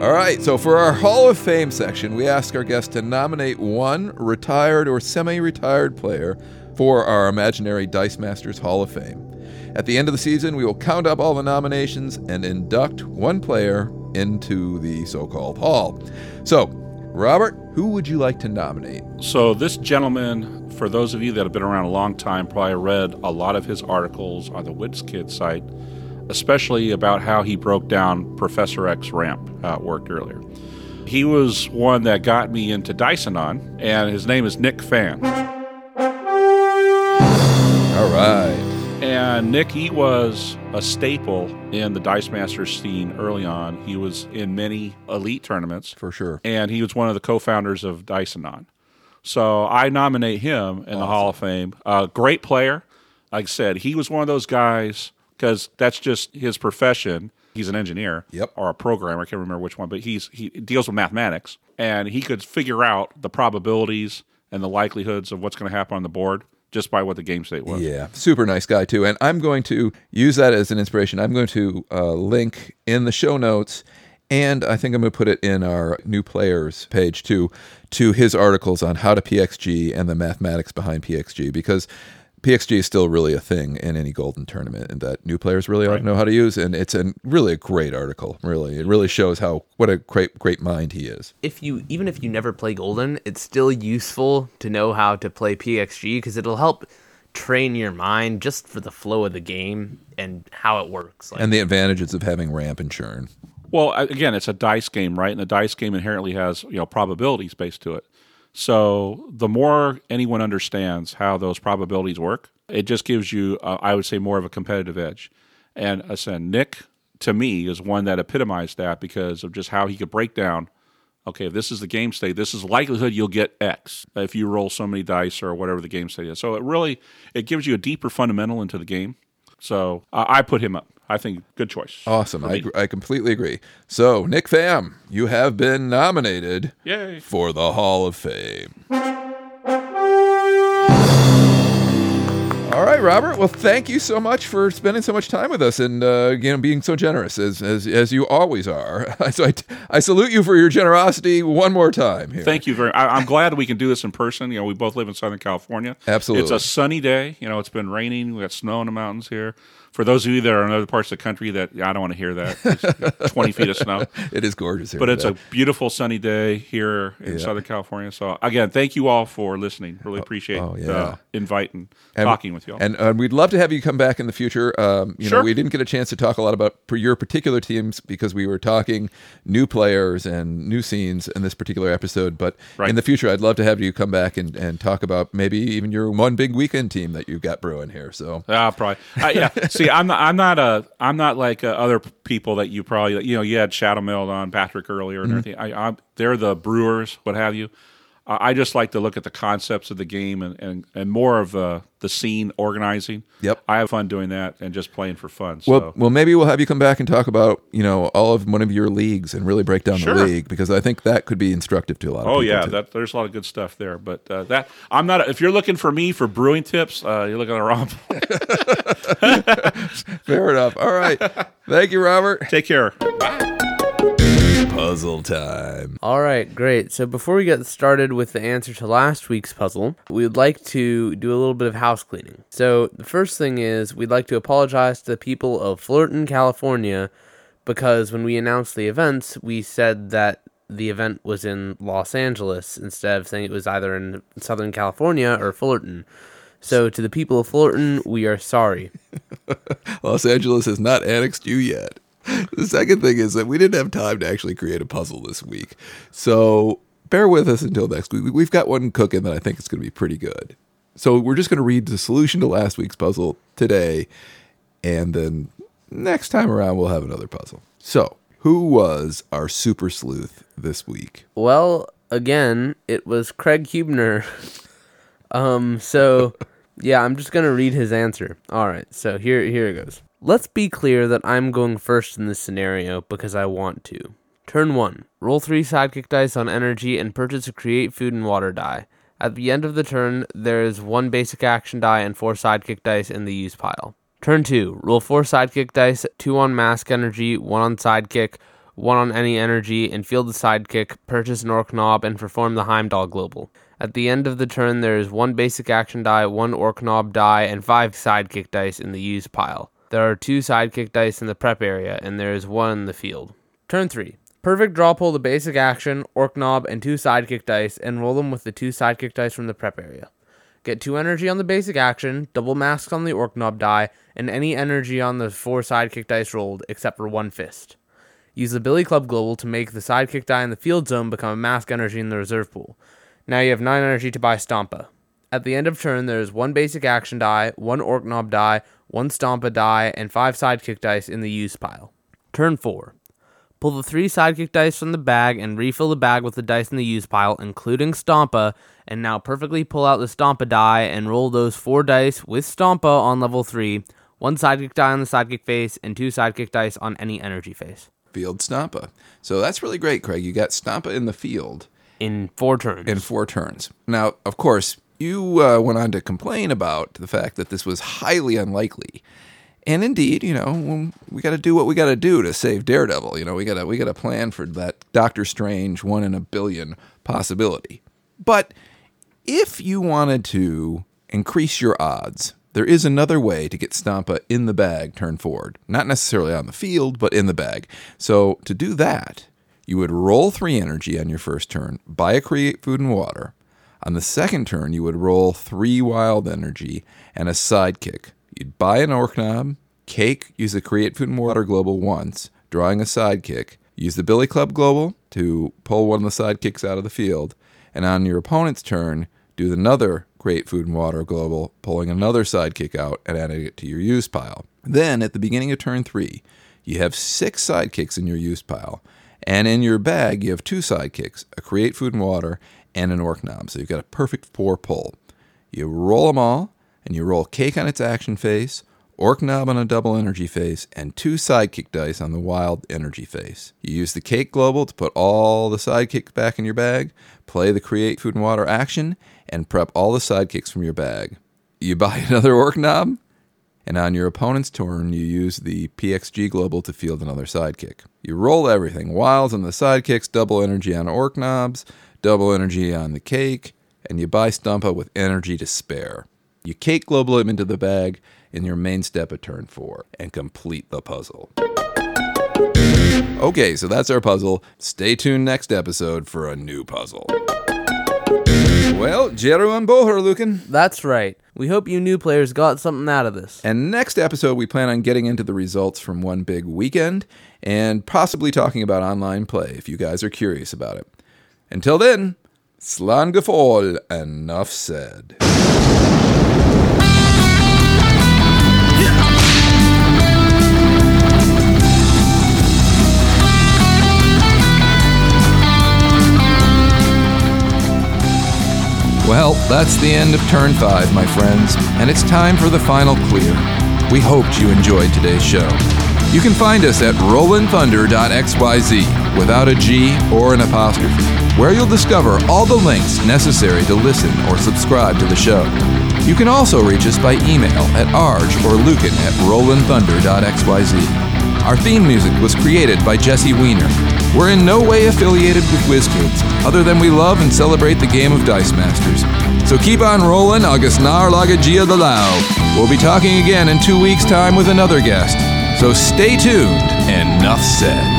All right, so for our Hall of Fame section, we ask our guests to nominate one retired or semi retired player for our imaginary Dice Masters Hall of Fame. At the end of the season, we will count up all the nominations and induct one player into the so called Hall. So, Robert, who would you like to nominate? So this gentleman, for those of you that have been around a long time, probably read a lot of his articles on the WizKid site, especially about how he broke down Professor X ramp, uh, how it worked earlier. He was one that got me into Dysonon, and his name is Nick Pham. All right. And Nick, he was a staple in the Dice Masters scene early on. He was in many elite tournaments, For sure. and he was one of the co-founders of Dysonon. So I nominate him in the Hall of Fame. A great player. Like I said, he was one of those guys because that's just his profession. He's an engineer, Yep. or a programmer. I can't remember which one, but he's he deals with mathematics, and he could figure out the probabilities and the likelihoods of what's going to happen on the board just by what the game state was. Yeah, super nice guy too. And I'm going to use that as an inspiration. I'm going to uh, link in the show notes, and I think I'm going to put it in our new players page too, to his articles on how to PXG and the mathematics behind PXG because. PXG is still really a thing in any golden tournament, and that new players really ought to know how to use. And it's a really a great article. Really, it really shows how what a great great mind he is. if you even if you never play Golden, it's still useful to know how to play PXG because it'll help train your mind just for the flow of the game and how it works. Like, And the advantages of having ramp and churn. Well, again, it's a dice game, right? And the dice game inherently has you know probabilities based to it. So the more anyone understands how those probabilities work, it just gives you, uh, I would say, more of a competitive edge. And I said, Nick, to me, is one that epitomized that because of just how he could break down. Okay, if this is the game state, this is likelihood you'll get X if you roll so many dice or whatever the game state is. So it really it gives you a deeper fundamental into the game. So uh, I put him up. I think good choice. Awesome. I, I completely agree. So, Nick Pham, you have been nominated Yay! for the Hall of Fame. All right, Robert. Well, thank you so much for spending so much time with us and uh, you know being so generous as as, as you always are. so I, I salute you for your generosity one more time here. Thank you very. I, I'm glad we can do this in person. You know, we both live in Southern California. Absolutely. it's a sunny day. You know, it's been raining. We got snow in the mountains here. For those of you that are in other parts of the country, that I don't want to hear that. It's 20 feet of snow, it is gorgeous here. but it's a beautiful sunny day here in Southern California. So again, thank you all for listening. Really appreciate oh, yeah. the invite and, And- talking with you all. And uh, we'd love to have you come back in the future. Um, you know, we didn't get a chance to talk a lot about your particular teams because we were talking new players and new scenes in this particular episode. But Right. in the future, I'd love to have you come back and, and talk about maybe even your one big weekend team that you've got brewing here. So Ah, probably. Uh, yeah. See, I'm not. I'm not a. I'm not like uh, other people that you probably. You know, you had Shadow Meld on Patrick earlier Mm-hmm. and everything. I, I'm, they're the brewers, what have you. I just like to look at the concepts of the game and, and, and more of uh, the scene organizing. Yep. I have fun doing that and just playing for fun. So. Well, well, maybe we'll have you come back and talk about you know all of one of your leagues and really break down Sure. the league because I think that could be instructive to a lot of people. Oh yeah, too. that, there's a lot of good stuff there. But uh, that I'm not. If you're looking for me for brewing tips, uh, you're looking at the wrong. fair enough. All right, thank you, Robert. Take care. Puzzle time. All right, great. So before we get started with the answer to last week's puzzle, we would like to do a little bit of house cleaning. So the first thing is we'd like to apologize to the people of Fullerton, California, because when we announced the events, we said that the event was in Los Angeles instead of saying it was either in Southern California or Fullerton. So to the people of Fullerton, we are sorry. Los Angeles has not annexed you yet. The second thing is that we didn't have time to actually create a puzzle this week. So bear with us until next week. We've got one cooking that I think is going to be pretty good. So we're just going to read the solution to last week's puzzle today. And then next time around, we'll have another puzzle. So, who was our super sleuth this week? Well, again, it was Craig Hubner. um, so yeah, I'm just gonna read his answer. All right, so here here it goes. Let's be clear that I'm going first in this scenario because I want to. Turn one: roll three sidekick dice on energy and purchase a create food and water die. At the end of the turn, there is one basic action die and four sidekick dice in the use pile. Turn 2. Roll 4 sidekick dice, 2 on mask energy, 1 on sidekick, 1 on any energy, and field the sidekick, purchase an orc knob, and perform the Heimdall global. At the end of the turn, there is 1 basic action die, 1 orc knob die, and 5 sidekick dice in the use pile. There are 2 sidekick dice in the prep area, and there is 1 in the field. Turn 3. Perfect draw pull the basic action, orc knob, and 2 sidekick dice, and roll them with the 2 sidekick dice from the prep area. Get two energy on the basic action, double masks on the orc knob die, and any energy on the four sidekick dice rolled except for one fist. Use the Billy Club Global to make the sidekick die in the field zone become a mask energy in the reserve pool. Now you have 9 energy to buy Stompa. At the end of turn, there is one basic action die, one orc knob die, one Stompa die, and 5 sidekick dice in the use pile. Turn 4. Pull the three sidekick dice from the bag and refill the bag with the dice in the use pile, including Stompa, and now perfectly pull out the Stompa die and roll those four dice with Stompa on level 3, one sidekick die on the sidekick face, and two sidekick dice on any energy face Field Stompa. So that's really great, Craig. You got Stompa in the field in four turns. in four turns. Now, of course, you uh, went on to complain about the fact that this was highly unlikely. And indeed, you know, we got to do what we got to do to save Daredevil. You know, we got to we got to plan for that Doctor Strange one in a billion possibility. But if you wanted to increase your odds, there is another way to get Stompa in the bag turn forward. Not necessarily on the field, but in the bag. So to do that, you would roll three energy on your first turn, buy a create food and water. On the second turn, you would roll three wild energy and a sidekick. You'd buy an orc knob, cake, use the create food and water global once, drawing a sidekick. Use the Billy Club global to pull one of the sidekicks out of the field. And on your opponent's turn, do another create food and water global, pulling another sidekick out and adding it to your use pile. Then at the beginning of turn three, you have six sidekicks in your use pile. And in your bag, you have two sidekicks a create food and water and an orc knob. So you've got a perfect four pull. You roll them all, and you roll cake on its action face, orc knob on a double energy face, and two sidekick dice on the wild energy face. You use the cake global to put all the sidekicks back in your bag, play the create food and water action, and prep all the sidekicks from your bag. You buy another orc knob, and on your opponent's turn, you use the PXG Global to field another sidekick. You roll everything wilds on the sidekicks, double energy on orc knobs, double energy on the cake, and you buy Stompa with energy to spare. You cake global into the bag in your main step of turn four and complete the puzzle. Okay, so that's our puzzle. Stay tuned next episode for a new puzzle. Well, Jeru and Boher, Lucan. That's right. We hope you new players got something out of this. And next episode, we plan on getting into the results from one big weekend and possibly talking about online play if you guys are curious about it. Until then, Slan Gefol, enough said. Well, that's the end of turn five, my friends, and it's time for the final clear. We hoped you enjoyed today's show. You can find us at rollinthunder.xyz without a G or an apostrophe, where you'll discover all the links necessary to listen or subscribe to the show. You can also reach us by email at arj or lucan at rollinthunder.xyz. Our theme music was created by Jesse Weiner. We're in no way affiliated with WizKids, other than we love and celebrate the game of Dice Masters. So keep on rolling, August Nar Lagagia de Lao. We'll be talking again in two weeks' time with another guest. So stay tuned, enough said.